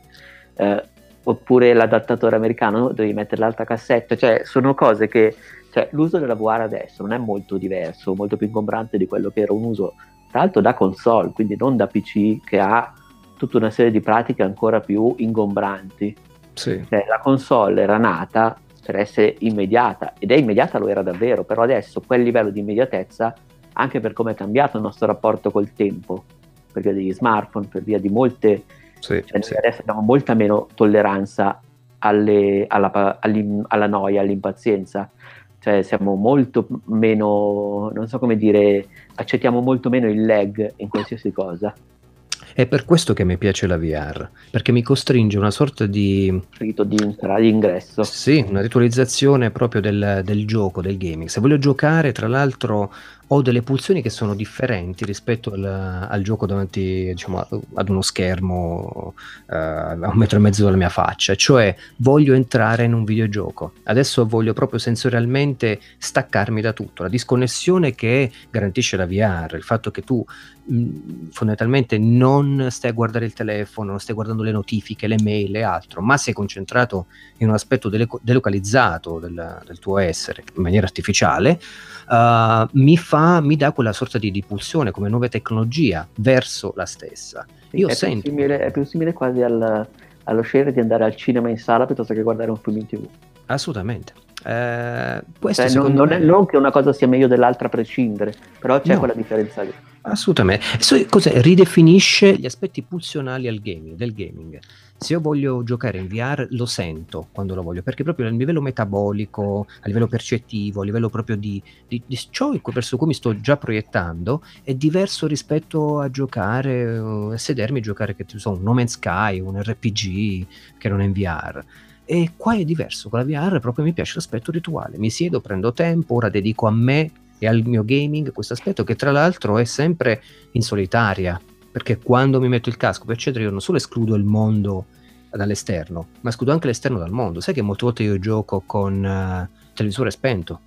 eh, oppure l'adattatore americano, devi mettere l'altra cassetta, cioè sono cose che cioè, l'uso della VR adesso non è molto diverso, molto più ingombrante di quello che era un uso, tra l'altro da console, quindi non da PC che ha tutta una serie di pratiche ancora più ingombranti. Sì. Cioè, la console era nata per essere immediata ed è immediata, lo era davvero, però adesso quel livello di immediatezza, anche per come è cambiato il nostro rapporto col tempo, per via degli smartphone, per via di molte sì, cioè, sì. adesso abbiamo molta meno tolleranza alle, alla, alla noia, all'impazienza. Cioè siamo molto meno, non so come dire, accettiamo molto meno il lag in qualsiasi cosa. È per questo che mi piace la VR, perché mi costringe una sorta di... Rito di entrata, di ingresso. Sì, una ritualizzazione proprio del, del gioco, del gaming. Se voglio giocare, tra l'altro, ho delle pulsioni che sono differenti rispetto al, al gioco davanti diciamo, ad uno schermo uh, a un metro e mezzo dalla mia faccia, cioè voglio entrare in un videogioco. Adesso voglio proprio sensorialmente staccarmi da tutto, la disconnessione che garantisce la VR, il fatto che tu mh, fondamentalmente non stai a guardare il telefono, non stai guardando le notifiche, le mail e altro, ma sei concentrato in un aspetto delocalizzato del, del tuo essere in maniera artificiale uh, mi, fa, mi dà quella sorta di, di pulsione come nuova tecnologia verso la stessa. Io è, sento... più simile, è più simile quasi al, allo scegliere di andare al cinema in sala piuttosto che guardare un film in tv. Assolutamente. Eh, cioè, non, non, è, non, che una cosa sia meglio dell'altra a prescindere, però c'è no. quella differenza lì. Assolutamente. So, cos'è? Ridefinisce gli aspetti pulsionali gaming, del gaming. Se io voglio giocare in VR lo sento quando lo voglio, perché proprio a livello metabolico, a livello percettivo, a livello proprio di, di, di ciò verso cui mi sto già proiettando, è diverso rispetto a giocare, a sedermi e giocare che so, un No Man's Sky, un RPG che non è in VR. E qua è diverso, con la VR proprio mi piace l'aspetto rituale, mi siedo, prendo tempo, ora dedico a me e al mio gaming questo aspetto che tra l'altro è sempre in solitaria, perché quando mi metto il casco, eccetera, io non solo escludo il mondo dall'esterno, ma escludo anche l'esterno dal mondo. Sai che molte volte io gioco con uh, televisore spento?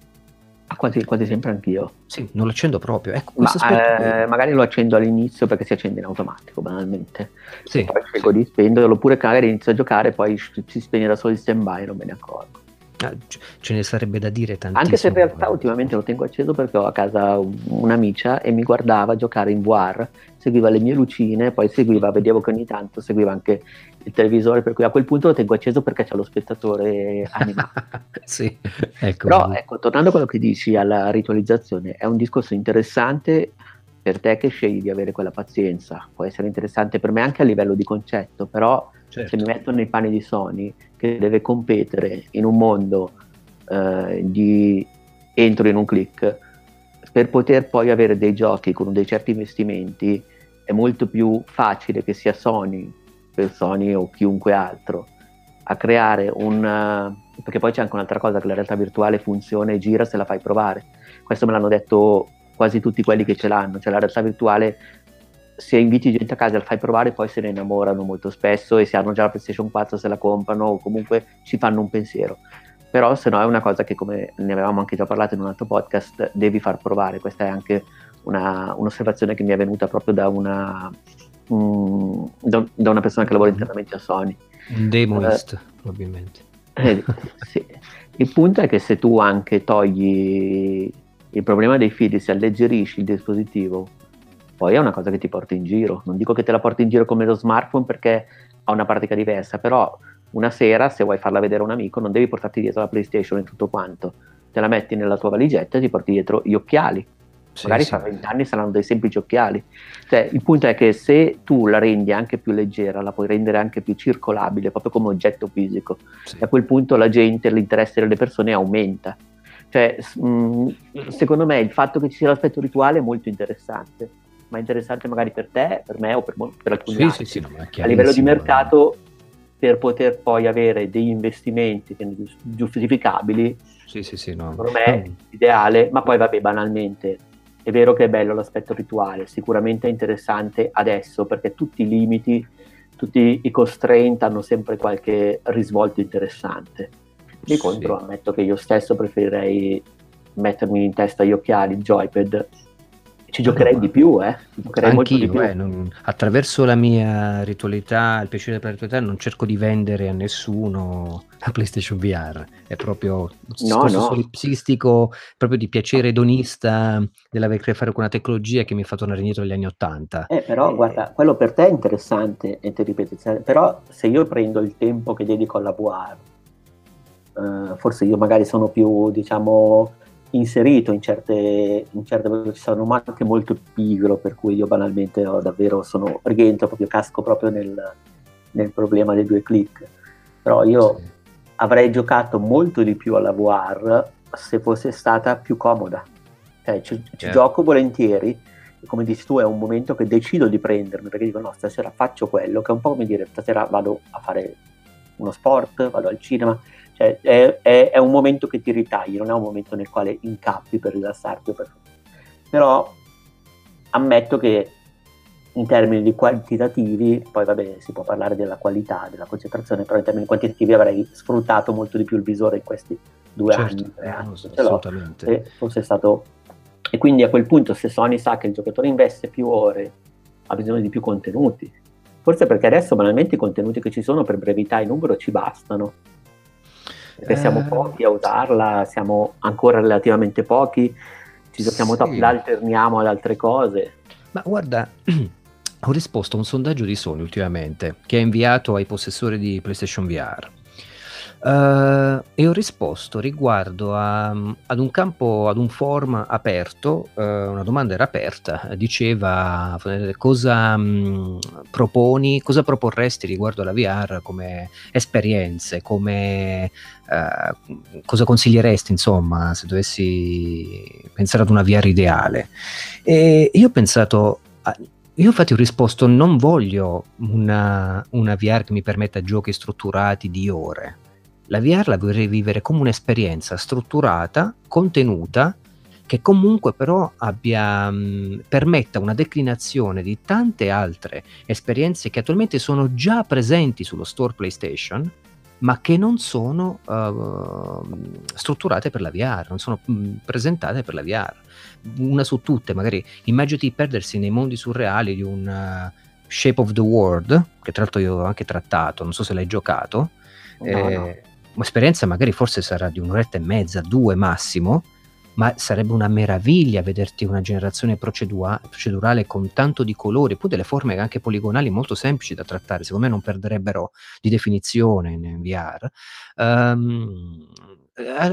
Ah, quasi, quasi, sempre anch'io. Sì, non lo accendo proprio. Ecco, Ma, eh, magari lo accendo all'inizio perché si accende in automatico, banalmente. Sì. Poi scelgo di spenderlo, oppure magari inizio a giocare e poi si spegne da solo il stand by e non me ne accorgo. Ah, ce ne sarebbe da dire tantissimo. Anche se in realtà ultimamente lo tengo acceso perché ho a casa un'amica e mi guardava giocare in VR, seguiva le mie lucine, poi seguiva, vedevo che ogni tanto seguiva anche il televisore, per cui a quel punto lo tengo acceso perché c'è lo spettatore animato. sì, ecco. Però ecco, tornando a quello che dici alla ritualizzazione, è un discorso interessante per te che scegli di avere quella pazienza, può essere interessante per me anche a livello di concetto, però certo. se mi metto nei panni di Sony che deve competere in un mondo eh, di entro in un click, per poter poi avere dei giochi con dei certi investimenti è molto più facile che sia Sony, per Sony o chiunque altro, a creare un... perché poi c'è anche un'altra cosa che la realtà virtuale funziona e gira se la fai provare. Questo me l'hanno detto quasi tutti quelli che ce l'hanno, cioè la realtà virtuale se inviti gente a casa e la fai provare poi se ne innamorano molto spesso e se hanno già la PlayStation 4 se la comprano o comunque ci fanno un pensiero però se no è una cosa che come ne avevamo anche già parlato in un altro podcast devi far provare questa è anche una, un'osservazione che mi è venuta proprio da una, um, da, da, una persona che lavora mm-hmm. internamente a Sony un demoist uh, probabilmente eh, sì. il punto è che se tu anche togli il problema dei fili se alleggerisci il dispositivo poi è una cosa che ti porta in giro. Non dico che te la porti in giro come lo smartphone perché ha una pratica diversa, però una sera se vuoi farla vedere a un amico non devi portarti dietro la PlayStation e tutto quanto. Te la metti nella tua valigetta e ti porti dietro gli occhiali. Sì, Magari sì. fra vent'anni saranno dei semplici occhiali. Cioè, il punto è che se tu la rendi anche più leggera, la puoi rendere anche più circolabile, proprio come oggetto fisico, sì. a quel punto la gente, l'interesse delle persone aumenta. Cioè, mh, secondo me il fatto che ci sia l'aspetto rituale è molto interessante ma interessante magari per te, per me o per, per alcuni sì, altri. Sì, sì, no, a livello di mercato, per poter poi avere degli investimenti giustificabili, sì, sì, sì, no. secondo me è ideale, ma poi vabbè, banalmente, è vero che è bello l'aspetto rituale, sicuramente è interessante adesso perché tutti i limiti, tutti i constraint hanno sempre qualche risvolto interessante. Di contro ammetto che io stesso preferirei mettermi in testa gli occhiali, il joypad ci giocherei no, di più, eh. Giocherei Anch'io, di più. Eh, non, attraverso la mia ritualità, il piacere per la ritualità, non cerco di vendere a nessuno la PlayStation VR. È proprio un no, no. solipsistico, proprio di piacere edonista dell'aver a fare con una tecnologia che mi fa tornare indietro agli anni Ottanta. Eh, però, eh, guarda, quello per te è interessante, e ti ripeto, però se io prendo il tempo che dedico alla VR, eh, forse io magari sono più, diciamo inserito in certe, in certe ci sono anche molto pigro per cui io banalmente ho davvero sono rientro proprio casco proprio nel, nel problema dei due click però io sì. avrei giocato molto di più alla VR se fosse stata più comoda cioè ci, ci yeah. gioco volentieri come dici tu, è un momento che decido di prendermi perché dico no, stasera faccio quello, che è un po' come dire stasera vado a fare uno sport, vado al cinema, cioè è, è, è un momento che ti ritagli, non è un momento nel quale incappi per rilassarti. Per... Però ammetto che in termini di quantitativi, poi vabbè si può parlare della qualità, della concentrazione, però in termini quantitativi avrei sfruttato molto di più il visore in questi due certo, anni, tre anni. assolutamente. Se fosse stato... E quindi a quel punto se Sony sa che il giocatore investe più ore, ha bisogno di più contenuti. Forse perché adesso banalmente i contenuti che ci sono per brevità e numero ci bastano. Perché eh... siamo pochi a usarla, siamo ancora relativamente pochi, ci giochiamo sì. top, la alterniamo ad altre cose. Ma guarda, ho risposto a un sondaggio di Sony ultimamente che ha inviato ai possessori di PlayStation VR. Uh, e ho risposto riguardo a, ad un campo, ad un forum aperto, uh, una domanda era aperta, diceva cosa um, proponi, cosa proporresti riguardo alla VR come esperienze, come uh, cosa consiglieresti insomma se dovessi pensare ad una VR ideale. E io ho pensato, io infatti ho risposto non voglio una, una VR che mi permetta giochi strutturati di ore la VR la vorrei vivere come un'esperienza strutturata, contenuta, che comunque però abbia, mh, permetta una declinazione di tante altre esperienze che attualmente sono già presenti sullo store PlayStation, ma che non sono uh, strutturate per la VR, non sono mh, presentate per la VR. Una su tutte, magari immaginati perdersi nei mondi surreali di un uh, Shape of the World, che tra l'altro io ho anche trattato, non so se l'hai giocato. No, eh, no un'esperienza magari forse sarà di un'oretta e mezza, due massimo, ma sarebbe una meraviglia vederti una generazione procedua- procedurale con tanto di colori, poi delle forme anche poligonali molto semplici da trattare, secondo me non perderebbero di definizione in VR. Um,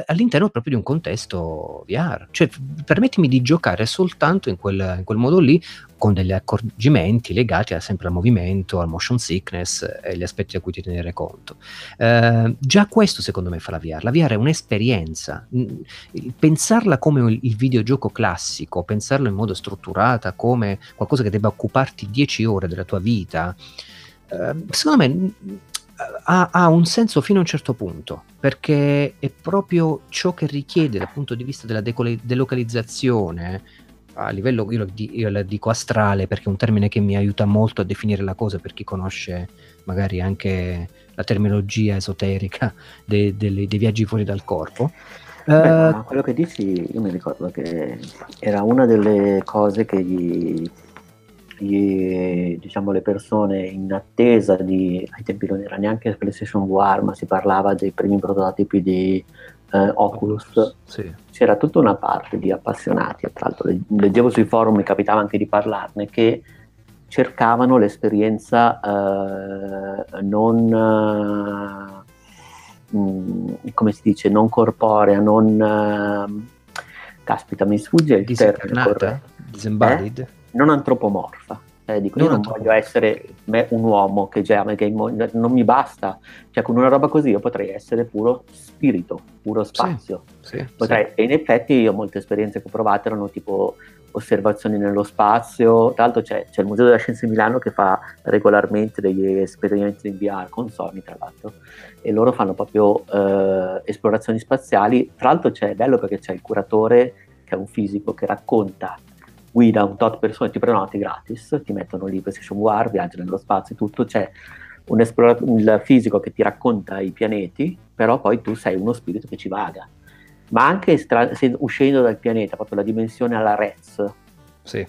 all'interno proprio di un contesto VR. Cioè, permettimi di giocare soltanto in quel, in quel, modo lì, con degli accorgimenti legati a, sempre al movimento, al motion sickness e gli aspetti a cui ti tenere conto. Eh, già questo secondo me fa la VR. La VR è un'esperienza. Pensarla come il videogioco classico, pensarlo in modo strutturato, come qualcosa che debba occuparti 10 ore della tua vita, eh, secondo me ha, ha, un senso fino a un certo punto, perché è proprio ciò che richiede dal punto di vista della decol- delocalizzazione a livello, io, io la dico astrale perché è un termine che mi aiuta molto a definire la cosa per chi conosce magari anche la terminologia esoterica dei, dei, dei viaggi fuori dal corpo. Beh, uh, quello che dici, io mi ricordo che era una delle cose che gli gli, diciamo, le persone in attesa di, ai tempi non era neanche PlayStation VR, ma si parlava dei primi prototipi di eh, Oculus, Oculus sì. c'era tutta una parte di appassionati, tra l'altro leggevo sui forum, mi capitava anche di parlarne, che cercavano l'esperienza eh, non, eh, come si dice, non corporea, non... Eh, caspita, mi sfugge il termine. Disembodied? Eh? non antropomorfa. Eh, dico, non io non voglio essere me, un uomo che già che non mi basta, cioè con una roba così io potrei essere puro spirito, puro spazio. Sì, sì, potrei, sì. E in effetti io ho molte esperienze che ho provato erano tipo osservazioni nello spazio, tra l'altro c'è, c'è, il Museo della Scienza di Milano che fa regolarmente degli esperimenti in VR con Sony tra l'altro e loro fanno proprio eh, esplorazioni spaziali, tra l'altro c'è bello perché c'è il curatore che è un fisico che racconta guida un tot persone, ti prenoti gratis, ti mettono lì PlayStation VR, viaggi nello spazio e tutto, c'è un il fisico che ti racconta i pianeti, però poi tu sei uno spirito che ci vaga. Ma anche stra- uscendo dal pianeta, proprio la dimensione alla Rez, sì.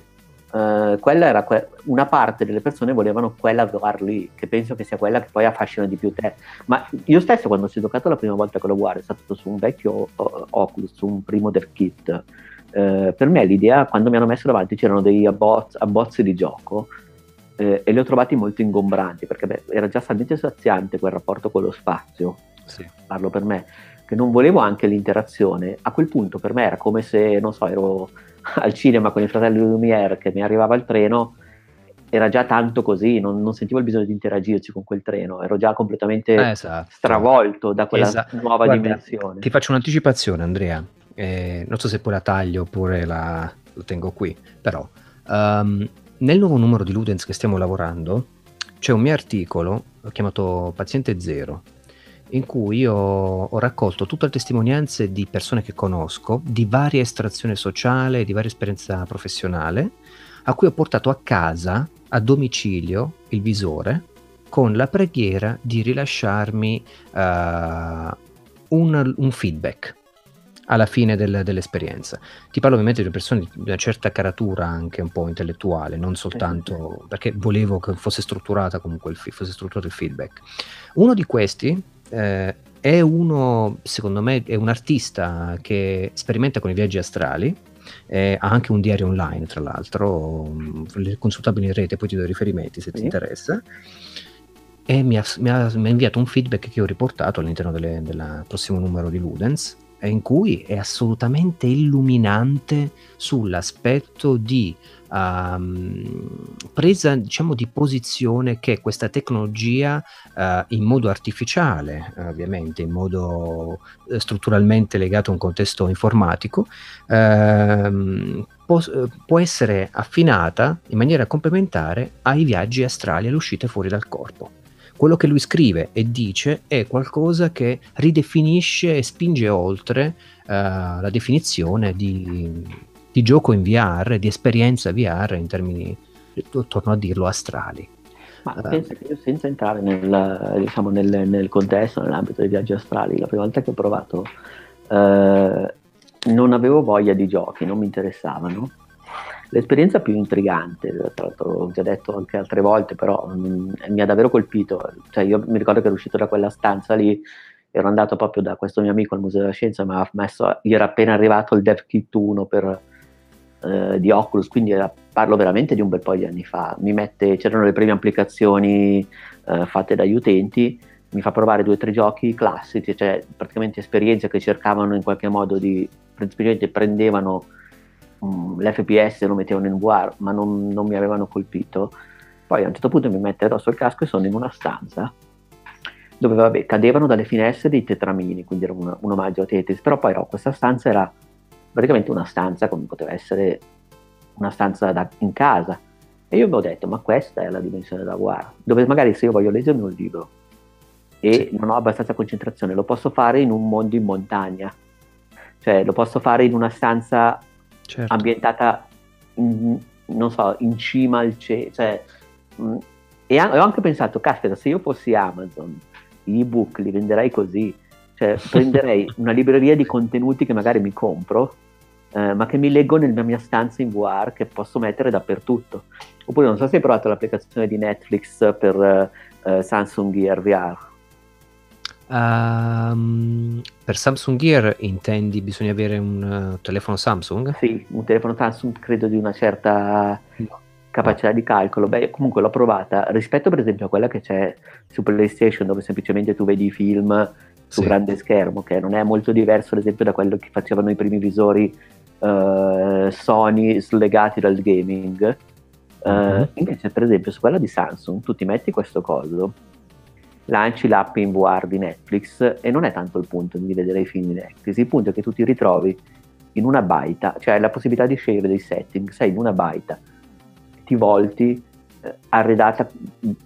Uh, quella era que- una parte delle persone volevano quella VR lì, che penso che sia quella che poi affascina di più te. Ma io stesso, quando ho giocato la prima volta con lo VR, è stato su un vecchio uh, Oculus, su un primo del kit eh, per me l'idea, quando mi hanno messo davanti c'erano dei abbozzi, abbozzi di gioco eh, e li ho trovati molto ingombranti perché beh, era già talmente saziante quel rapporto con lo spazio, sì. parlo per me, che non volevo anche l'interazione. A quel punto per me era come se, non so, ero al cinema con i fratelli Lumière che mi arrivava il treno era già tanto così, non, non, sentivo il bisogno di interagirci con quel treno, ero già completamente esatto. stravolto da quella esatto. nuova Guarda, dimensione. Ti faccio un'anticipazione, Andrea. Eh, non so se poi la taglio oppure la, lo tengo qui, però Um, nel nuovo numero di Ludens che stiamo lavorando c'è un mio articolo chiamato Paziente Zero, in cui io ho raccolto tutte le testimonianze di persone che conosco, di varia estrazione sociale, di varia esperienza professionale, a cui ho portato a casa, a domicilio, il visore, con la preghiera di rilasciarmi uh, un, un feedback alla fine del, dell'esperienza. Ti parlo ovviamente di persone di una certa caratura anche un po' intellettuale, non soltanto perché volevo che fosse strutturata comunque il, fosse strutturato il feedback. Uno di questi eh, è uno, secondo me, è un artista che sperimenta con i viaggi astrali. Eh, ha anche un diario online, tra l'altro, consultabile in rete, poi ti do i riferimenti se sì. ti interessa. E mi ha, mi, ha, mi ha, inviato un feedback che ho riportato all'interno del prossimo numero di Ludens, in cui è assolutamente illuminante sull'aspetto di um, presa diciamo di posizione che questa tecnologia uh, in modo artificiale ovviamente in modo uh, strutturalmente legato a un contesto informatico uh, può, può essere affinata in maniera complementare ai viaggi astrali alle uscite fuori dal corpo quello che lui scrive e dice è qualcosa che ridefinisce e spinge oltre uh, la definizione di, di, gioco in VR, di esperienza VR in termini, torno a dirlo, astrali. Ma uh, pensa che io senza entrare nel, diciamo, nel, nel, contesto, nell'ambito dei viaggi astrali, la prima volta che ho provato uh, non avevo voglia di giochi, non mi interessavano L'esperienza più intrigante, tra l'altro l'ho già detto anche altre volte, però mh, mm, mi ha davvero colpito. Cioè, io mi ricordo che ero uscito da quella stanza lì, ero andato proprio da questo mio amico al Museo della Scienza, aveva messo, gli era appena arrivato il DevKit 1 per, eh, di Oculus, quindi era, parlo veramente di un bel po' di anni fa. Mette, c'erano le prime applicazioni eh, fatte dagli utenti, mi fa provare due o tre giochi classici, cioè praticamente esperienze che cercavano in qualche modo di, principalmente prendevano um, l'FPS lo mettevano in VR, ma non, non, mi avevano colpito. Poi a un certo punto mi mette addosso il casco e sono in una stanza dove vabbè, cadevano dalle finestre dei tetramini, quindi era un, un omaggio a Tetris, però poi no, questa stanza era praticamente una stanza come poteva essere una stanza da, in casa. E io mi ho detto, ma questa è la dimensione da VR, dove magari se io voglio leggermi un libro e sì. non ho abbastanza concentrazione, lo posso fare in un mondo in montagna, cioè lo posso fare in una stanza certo. ambientata, in, non so, in cima al cielo. Cioè, mh, e ho anche pensato, caspita, se io fossi Amazon, gli ebook li venderei così. Cioè, prenderei una libreria di contenuti che magari mi compro, eh, ma che mi leggo nella mia stanza in VR che posso mettere dappertutto. Oppure non so se hai provato l'applicazione di Netflix per eh, Samsung Gear VR. Um, per Samsung Gear intendi bisogna avere un uh, telefono Samsung? Sì, un telefono Samsung credo di una certa no. capacità di calcolo. Beh, comunque l'ho provata rispetto per esempio a quella che c'è su PlayStation dove semplicemente tu vedi i film su sì. grande schermo, che non è molto diverso ad esempio da quello che facevano i primi visori uh, Sony slegati dal gaming. Uh, mm-hmm. Invece per esempio su quella di Samsung tu ti metti questo coso lanci l'app in VR di Netflix e non è tanto il punto di vedere i film di Netflix, il punto è che tu ti ritrovi in una baita, cioè la possibilità di scegliere dei setting, sei in una baita, ti volti eh, arredata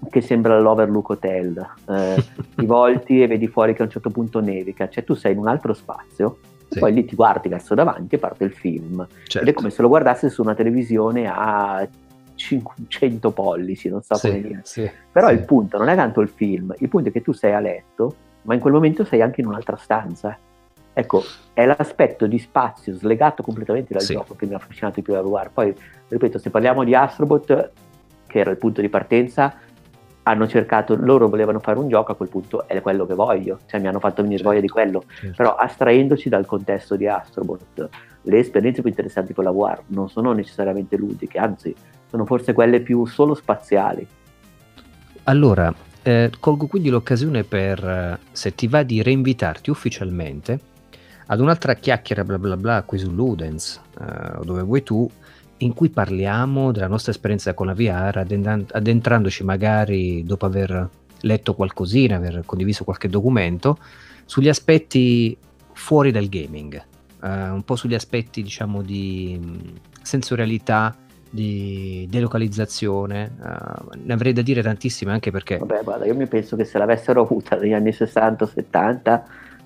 che sembra l'Overlook Hotel, eh, ti volti e vedi fuori che a un certo punto nevica, cioè tu sei in un altro spazio sì. poi lì ti guardi verso davanti e parte il film. Certo. Ed è come se lo guardassi su una televisione a 500 pollici, non so sì, come dire. Sì, Però sì. il punto non è tanto il film, il punto è che tu sei a letto, ma in quel momento sei anche in un'altra stanza. Ecco, è l'aspetto di spazio slegato completamente dal gioco che mi ha affascinato di più da VR. Poi, ripeto, se parliamo di Astrobot, che era il punto di partenza, hanno cercato, loro volevano fare un gioco, a quel punto è quello che voglio, cioè mi hanno fatto venire certo, voglia di quello, certo. però astraendoci dal contesto di Astrobot, le esperienze più interessanti con la VR non sono necessariamente ludiche, anzi sono forse quelle più solo spaziali. Allora, eh, colgo quindi l'occasione per, eh, se ti va di reinvitarti ufficialmente ad un'altra chiacchiera bla bla bla qui su Ludens, eh, dove vuoi tu, in cui parliamo della nostra esperienza con la VR, addentrandoci magari dopo aver letto qualcosina, aver condiviso qualche documento, sugli aspetti fuori dal gaming, eh, un po' sugli aspetti diciamo di mm, sensorialità di delocalizzazione, uh, ne avrei da dire tantissime anche perché... Vabbè, guarda, io mi penso che se l'avessero avuta negli anni 60-70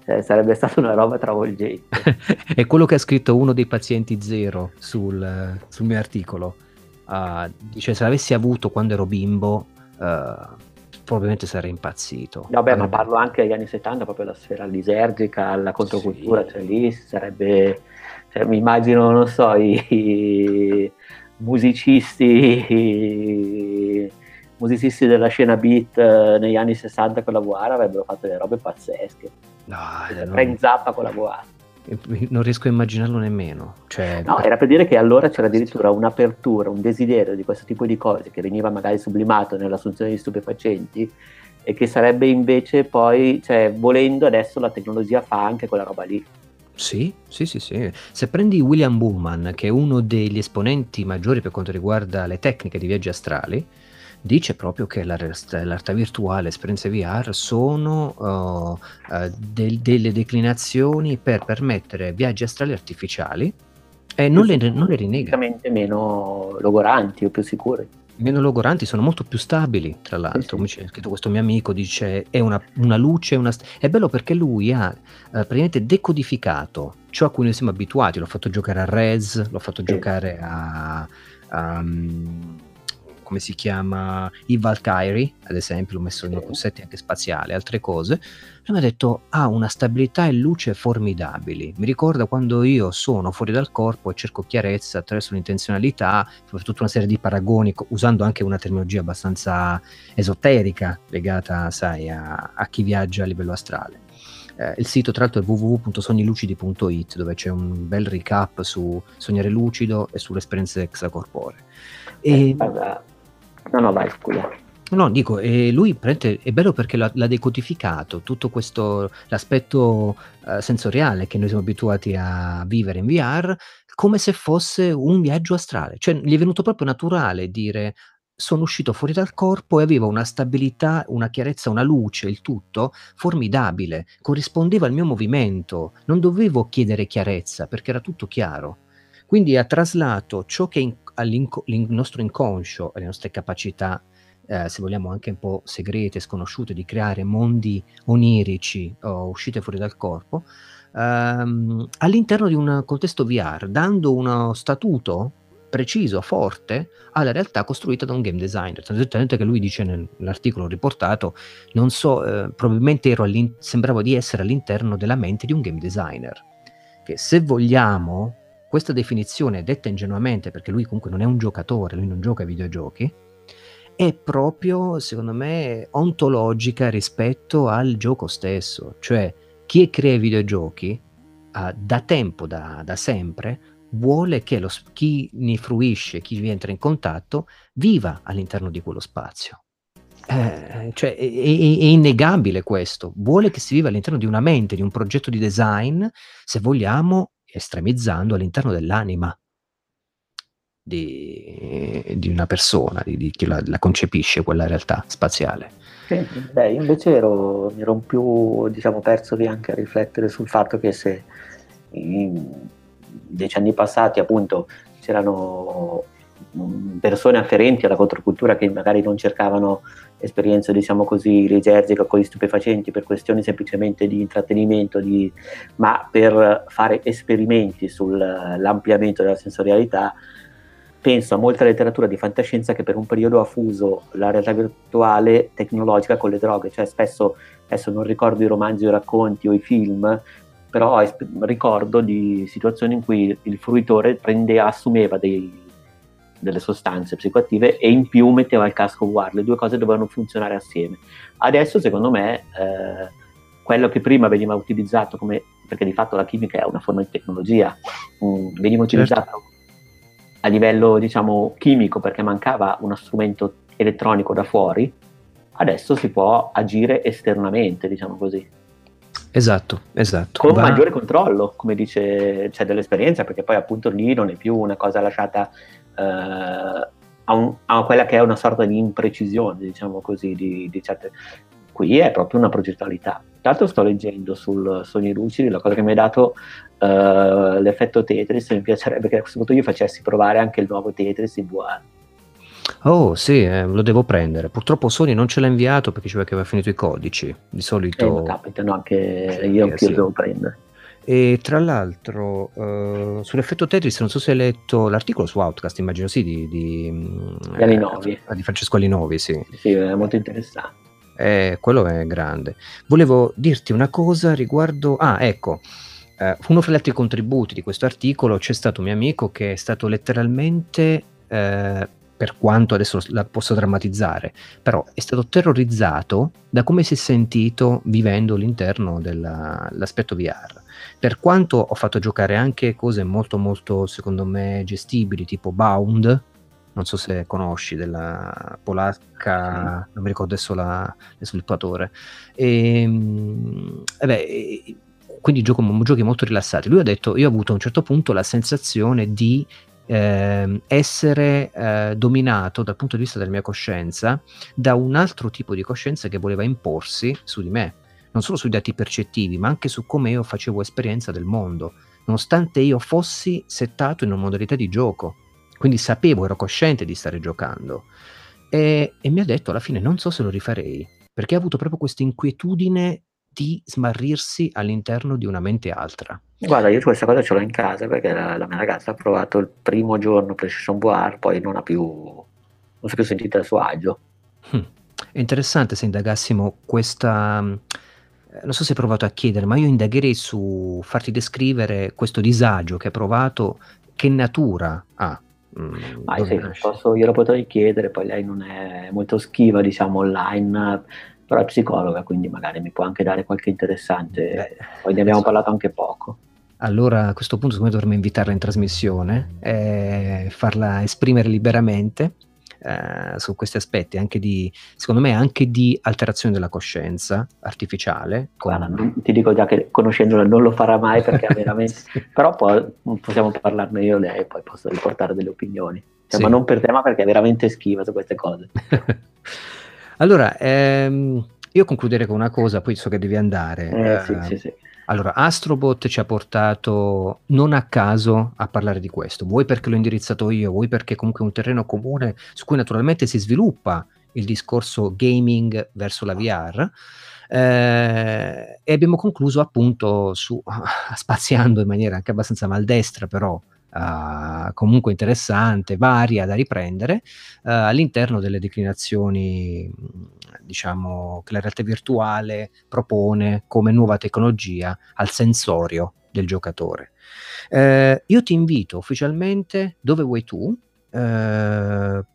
eh, sarebbe stata una roba travolgente. È quello che ha scritto uno dei pazienti zero sul, sul mio articolo. Uh, dice se l'avessi avuto quando ero bimbo, uh, probabilmente sarei impazzito. Vabbè, allora, ma parlo anche degli anni 70, proprio la sfera lisergica, la controcultura, sì. cioè lì sarebbe... Cioè, mi immagino, non so, i musicisti... Musicisti della scena beat eh, negli anni 60 con la Guara avrebbero fatto delle robe pazzesche. No, no. in zappa con la Guara. Non riesco a immaginarlo nemmeno. Cioè, no, era per dire che allora c'era addirittura un'apertura, un desiderio di questo tipo di cose che veniva magari sublimato nell'assunzione di stupefacenti e che sarebbe invece poi, cioè, volendo adesso la tecnologia fa anche quella roba lì. Sì, sì, sì, sì. Se prendi William Bullman, che è uno degli esponenti maggiori per quanto riguarda le tecniche di viaggi astrali, dice proprio che la, realtà virtuale, esperienze VR sono uh, uh, del, delle declinazioni per permettere viaggi astrali artificiali e non le, non le rinnega. meno logoranti o più sicuri. Meno logoranti, sono molto più stabili, tra l'altro. Sì, sì. Come c'è scritto questo mio amico, dice è una, una luce, una st- è bello perché lui ha uh, praticamente decodificato ciò a cui noi siamo abituati. L'ho fatto giocare a Rez, l'ho fatto sì. giocare a... Um, come si chiama, i Valkyrie, ad esempio, l'ho messo in concetti anche spaziali, altre cose, lui mi ha detto ha una stabilità e luce formidabili. Mi ricorda quando io sono fuori dal corpo e cerco chiarezza attraverso l'intenzionalità, tutta una serie di paragoni, usando anche una terminologia abbastanza esoterica legata, sai, a, a chi viaggia a livello astrale. Eh, il sito tra l'altro è www.sognilucidi.it dove c'è un bel recap su sognare lucido e sulle esperienze extracorporee. E... Eh, No, no, vai, scusa. No, dico, e lui è bello perché l'ha, l'ha, decodificato tutto questo, l'aspetto uh, sensoriale che noi siamo abituati a vivere in VR, come se fosse un viaggio astrale. Cioè, gli è venuto proprio naturale dire sono uscito fuori dal corpo e aveva una stabilità, una chiarezza, una luce, il tutto formidabile, corrispondeva al mio movimento, non dovevo chiedere chiarezza perché era tutto chiaro. Quindi ha traslato ciò che in, il nostro inconscio, le nostre capacità, eh, se vogliamo anche un po' segrete, sconosciute, di creare mondi onirici o uscite fuori dal corpo, ehm, all'interno di un contesto VR, dando uno statuto preciso, forte, alla realtà costruita da un game designer. Tanto che lui dice nell'articolo riportato, non so, eh, probabilmente ero sembrava di essere all'interno della mente di un game designer. Che se vogliamo questa definizione, detta ingenuamente, perché lui comunque non è un giocatore, lui non gioca ai videogiochi, è proprio, secondo me, ontologica rispetto al gioco stesso. Cioè, chi crea i videogiochi, uh, da tempo, da, da sempre, vuole che lo, chi ne fruisce, chi vi entra in contatto, viva all'interno di quello spazio. Eh, cioè, è, è, è, innegabile questo. Vuole che si viva all'interno di una mente, di un progetto di design, se vogliamo, estremizzando all'interno dell'anima di, di una persona, di, di chi la, la, concepisce quella realtà spaziale. Sì, beh, invece ero, mi ero un più diciamo, perso lì anche a riflettere sul fatto che se in dieci anni passati appunto c'erano persone afferenti alla controcultura che magari non cercavano esperienze, diciamo così, lisergiche con gli stupefacenti per questioni semplicemente di intrattenimento, di, ma per fare esperimenti sull'ampliamento della sensorialità, penso a molta letteratura di fantascienza che per un periodo ha fuso la realtà virtuale tecnologica con le droghe, cioè spesso, adesso non ricordo i romanzi o i racconti o i film, però ricordo di situazioni in cui il fruitore prendeva, assumeva dei delle sostanze psicoattive e in più metteva il casco VR, le due cose dovevano funzionare assieme. Adesso secondo me eh, quello che prima veniva utilizzato come, perché di fatto la chimica è una forma di tecnologia, mh, mm, veniva certo. utilizzato a livello diciamo chimico perché mancava uno strumento elettronico da fuori, adesso si può agire esternamente, diciamo così. Esatto, esatto. Con Va... maggiore controllo, come dice, c'è dell'esperienza, perché poi appunto lì non è più una cosa lasciata eh, a, un, a, quella che è una sorta di imprecisione, diciamo così, di, di certe... qui è proprio una progettualità. Tra l'altro sto leggendo sul Sogni Lucidi, la cosa che mi ha dato uh, l'effetto Tetris, mi piacerebbe che a questo punto io facessi provare anche il nuovo Tetris in VR. Oh sì, eh, lo devo prendere. Purtroppo Sony non ce l'ha inviato perché ci aveva finito i codici. Di solito... Eh, capitano anche sì, io, eh, sì. lo devo prendere. E tra l'altro, uh, sull'effetto Tetris, non so se hai letto l'articolo su Outcast, immagino sì, di, di, di Alinovi. Eh, di Francesco Alinovi, sì. Sì, è molto interessante. Eh, quello è grande. Volevo dirti una cosa riguardo... Ah, ecco, eh, uno fra gli altri contributi di questo articolo c'è stato un mio amico che è stato letteralmente... Eh, per quanto adesso la posso drammatizzare, però è stato terrorizzato da come si è sentito vivendo all'interno dell'aspetto VR. Per quanto ho fatto giocare anche cose molto molto secondo me gestibili, tipo Bound, non so se conosci, della polacca, non mi ricordo adesso la, il sviluppatore. Ehm, e, beh, quindi gioco, giochi molto rilassati. Lui ha detto: Io ho avuto a un certo punto la sensazione di eh, essere eh, dominato dal punto di vista della mia coscienza da un altro tipo di coscienza che voleva imporsi su di me, non solo sui dati percettivi, ma anche su come io facevo esperienza del mondo, nonostante io fossi settato in una modalità di gioco. Quindi sapevo, ero cosciente di stare giocando. E, e mi ha detto alla fine non so se lo rifarei, perché ha avuto proprio questa inquietudine di smarrirsi all'interno di una mente altra. Guarda, io questa cosa ce l'ho in casa perché la, la mia ragazza ha provato il primo giorno PlayStation VR, poi non ha più, non si è più sentita a suo agio. Hm. È interessante se indagassimo questa... Non so se hai provato a chiedere, ma io indagherei su farti descrivere questo disagio che hai provato, che natura ha. Mm, ah, sì, posso, io lo potrei chiedere, poi lei non è molto schiva, diciamo, online, però è psicologa, quindi magari mi può anche dare qualche interessante. Beh, poi ne abbiamo so. parlato anche poco allora a questo punto secondo me dovremmo invitarla in trasmissione, eh, farla esprimere liberamente eh, su questi aspetti, anche di, secondo me anche di alterazione della coscienza artificiale. Con... Guarda, ti dico già che conoscendola non lo farà mai perché veramente... Però poi possiamo parlarne io e lei e poi posso riportare delle opinioni. Cioè, sì. Ma non per tema perché è veramente schiva su queste cose. allora, ehm, io concluderei con una cosa, poi so che devi andare. Eh, eh, sì, sì, sì. Allora, Astrobot ci ha portato non a caso a parlare di questo, vuoi perché l'ho indirizzato io, vuoi perché comunque è un terreno comune su cui naturalmente si sviluppa il discorso gaming verso la VR. Eh, e abbiamo concluso appunto su, spaziando in maniera anche abbastanza maldestra però uh, comunque interessante, varia da riprendere uh, all'interno delle declinazioni diciamo, che la realtà virtuale propone come nuova tecnologia al sensorio del giocatore. Eh, io ti invito ufficialmente dove vuoi tu, Uh,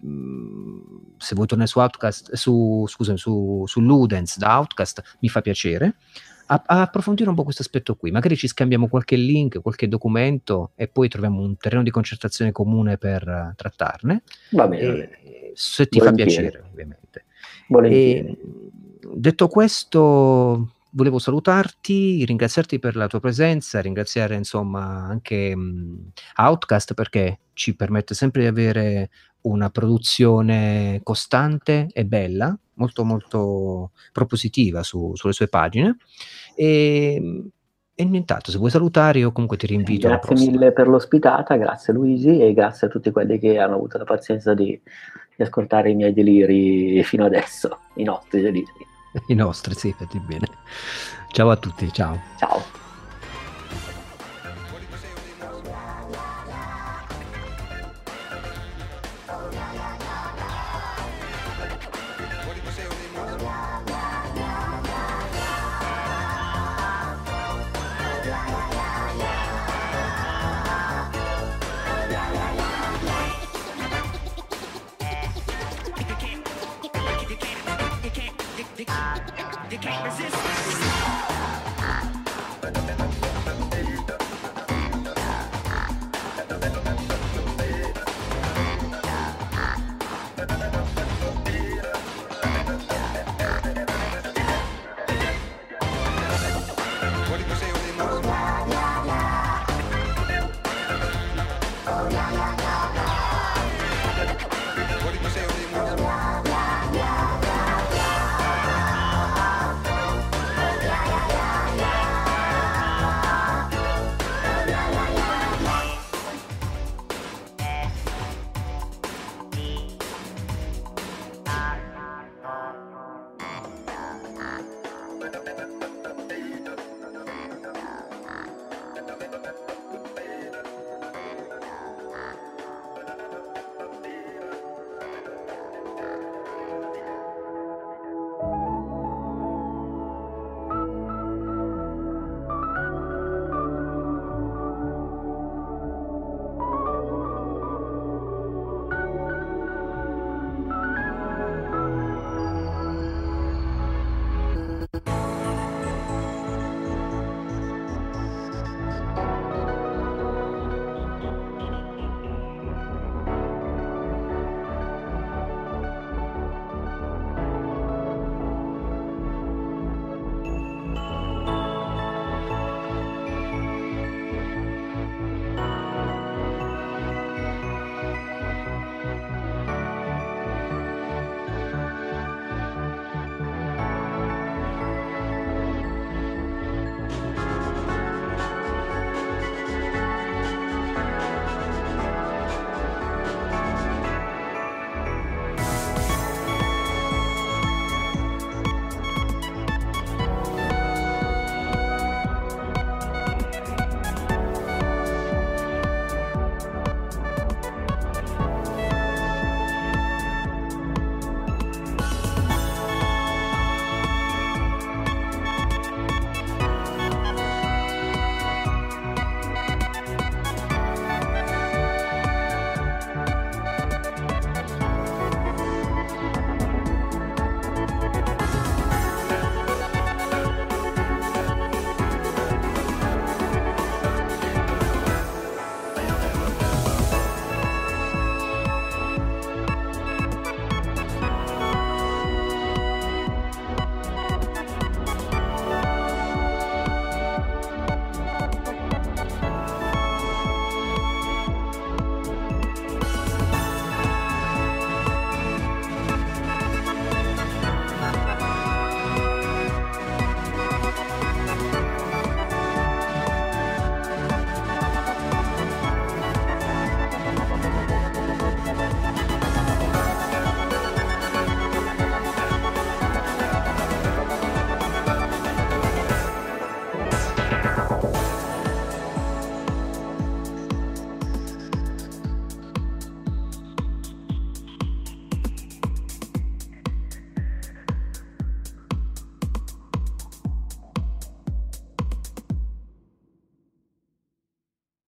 se vuoi tornare su Outcast, su, scusami, su, su Ludens da Outcast, mi fa piacere a, a approfondire un po' questo aspetto qui. Magari ci scambiamo qualche link, qualche documento e poi troviamo un terreno di concertazione comune per uh, trattarne. Va bene. se ti Volentieri. fa piacere, ovviamente. E, detto questo, volevo salutarti, ringraziarti per la tua presenza, ringraziare insomma anche mh, Outcast perché ci permette sempre di avere una produzione costante e bella, molto molto propositiva su, sulle sue pagine. E, e nient'altro, se vuoi salutare io comunque ti rinvito. Grazie mille per l'ospitata, grazie Luisi e grazie a tutti quelli che hanno avuto la pazienza di, di ascoltare i miei deliri fino adesso, i nostri deliri. I nostri, sì, fatti bene. Ciao a tutti, ciao. Ciao.